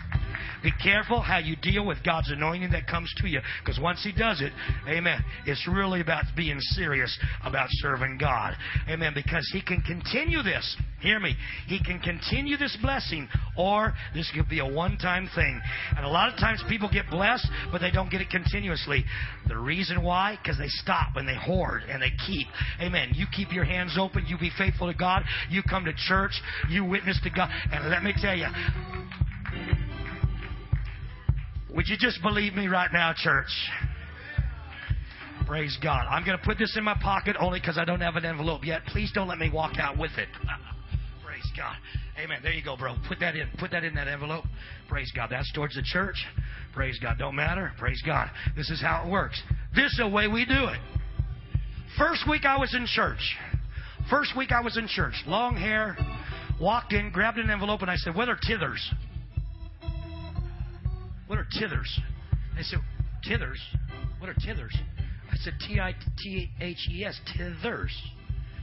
Be careful how you deal with God's anointing that comes to you. Because once He does it, amen, it's really about being serious about serving God. Amen. Because He can continue this. Hear me. He can continue this blessing, or this could be a one time thing. And a lot of times people get blessed, but they don't get it continuously. The reason why? Because they stop and they hoard and they keep. Amen. You keep your hands open. You be faithful to God. You come to church. You witness to God. And let me tell you, would you just believe me right now, church? Praise God. I'm going to put this in my pocket only because I don't have an envelope yet. Please don't let me walk out with it. <laughs> Praise God. Amen. There you go, bro. Put that in. Put that in that envelope. Praise God. That's towards the church. Praise God. Don't matter. Praise God. This is how it works. This is the way we do it. First week I was in church. First week I was in church. Long hair, Walked in, grabbed an envelope, and I said, What are tithers? What are tithers? They said, Tithers? What are tithers? I said, T I T H E S, tithers.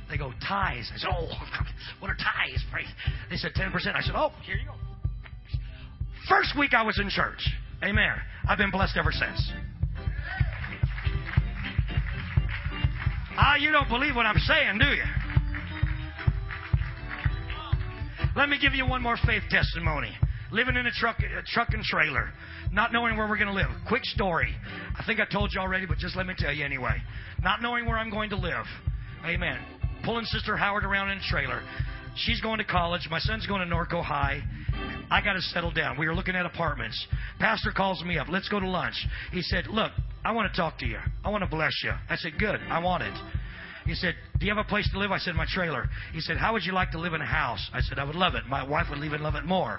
They go, tithes. I said, Oh, <laughs> what are tithes? They said, 10%. I said, Oh, here you go. First week I was in church. Amen. I've been blessed ever since. Ah, you don't believe what I'm saying, do you? Let me give you one more faith testimony. Living in a truck, a truck and trailer, not knowing where we're going to live. Quick story. I think I told you already, but just let me tell you anyway. Not knowing where I'm going to live. Amen. Pulling Sister Howard around in a trailer. She's going to college. My son's going to Norco High. I got to settle down. We were looking at apartments. Pastor calls me up. Let's go to lunch. He said, Look, I want to talk to you. I want to bless you. I said, Good. I want it. He said, Do you have a place to live? I said, My trailer. He said, How would you like to live in a house? I said, I would love it. My wife would even love it more.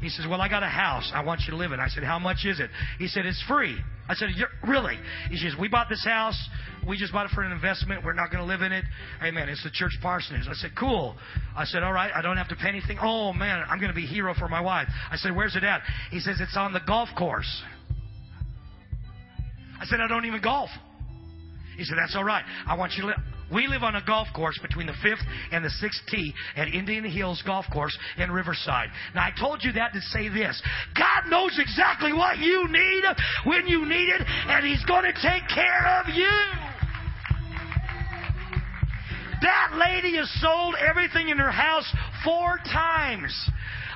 He says, Well, I got a house. I want you to live in. I said, How much is it? He said, It's free. I said, Really? He says, We bought this house. We just bought it for an investment. We're not going to live in it. Amen. It's the church parsonage. I said, Cool. I said, All right. I don't have to pay anything. Oh, man. I'm going to be a hero for my wife. I said, Where's it at? He says, It's on the golf course. I said, I don't even golf. He said, That's all right. I want you to live. We live on a golf course between the 5th and the 6th tee at Indian Hills Golf Course in Riverside. Now, I told you that to say this God knows exactly what you need when you need it, and He's going to take care of you. That lady has sold everything in her house four times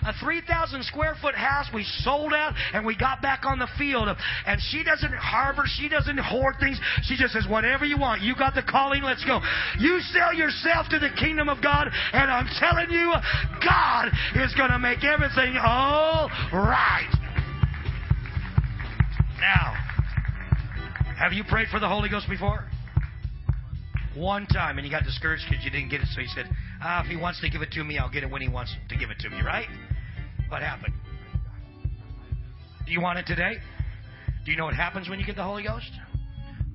a 3,000 square foot house. We sold out and we got back on the field. And she doesn't harbor, she doesn't hoard things. She just says, whatever you want. You got the calling, let's go. You sell yourself to the kingdom of God, and I'm telling you, God is going to make everything all right. Now, have you prayed for the Holy Ghost before? One time, and you got discouraged because you didn't get it, so you said, ah, if he wants to give it to me, I'll get it when he wants to give it to me, right? What happened? Do you want it today? Do you know what happens when you get the Holy Ghost?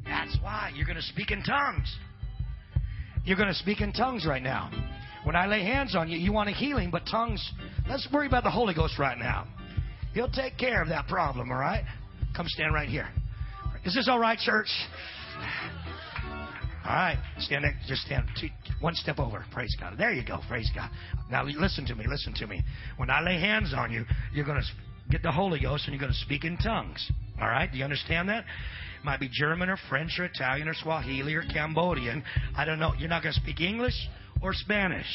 That's why you're going to speak in tongues. You're going to speak in tongues right now. When I lay hands on you, you want a healing, but tongues, let's worry about the Holy Ghost right now. He'll take care of that problem, all right? Come stand right here. Is this all right, church? All right, stand there. Just stand two, one step over. Praise God. There you go. Praise God. Now listen to me. Listen to me. When I lay hands on you, you're going to get the Holy Ghost and you're going to speak in tongues. All right? Do you understand that? Might be German or French or Italian or Swahili or Cambodian. I don't know. You're not going to speak English or Spanish.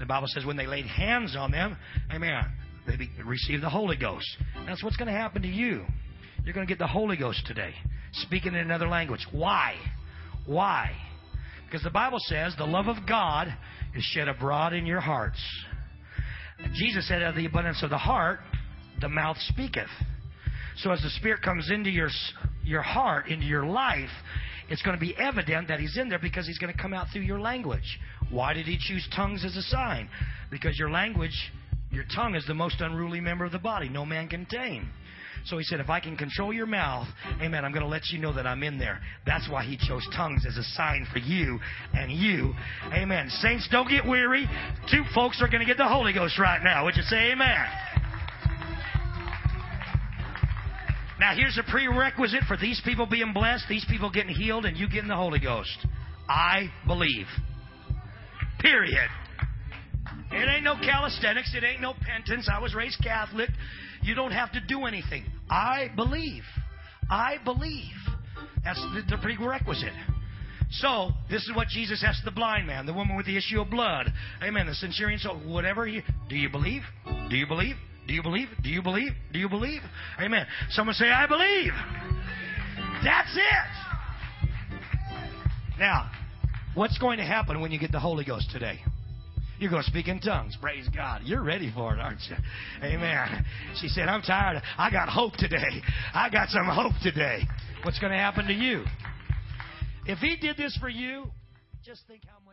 The Bible says when they laid hands on them, amen, they received the Holy Ghost. That's what's going to happen to you. You're going to get the Holy Ghost today, speaking in another language. Why? Why? Because the Bible says the love of God is shed abroad in your hearts. And Jesus said, out of the abundance of the heart, the mouth speaketh. So as the Spirit comes into your, your heart, into your life, it's going to be evident that He's in there because He's going to come out through your language. Why did He choose tongues as a sign? Because your language, your tongue is the most unruly member of the body. No man can tame. So he said, if I can control your mouth, amen, I'm going to let you know that I'm in there. That's why he chose tongues as a sign for you and you. Amen. Saints, don't get weary. Two folks are going to get the Holy Ghost right now. Would you say amen? Now, here's a prerequisite for these people being blessed, these people getting healed, and you getting the Holy Ghost. I believe. Period. It ain't no calisthenics. It ain't no penance. I was raised Catholic. You don't have to do anything. I believe. I believe. That's the, the prerequisite. So, this is what Jesus asked the blind man, the woman with the issue of blood. Amen. The centurion, so whatever you, do you believe? Do you believe? Do you believe? Do you believe? Do you believe? Amen. Someone say, I believe. That's it. Now, what's going to happen when you get the Holy Ghost today? You're going to speak in tongues. Praise God. You're ready for it, aren't you? Amen. She said, I'm tired. I got hope today. I got some hope today. What's going to happen to you? If He did this for you, just think how much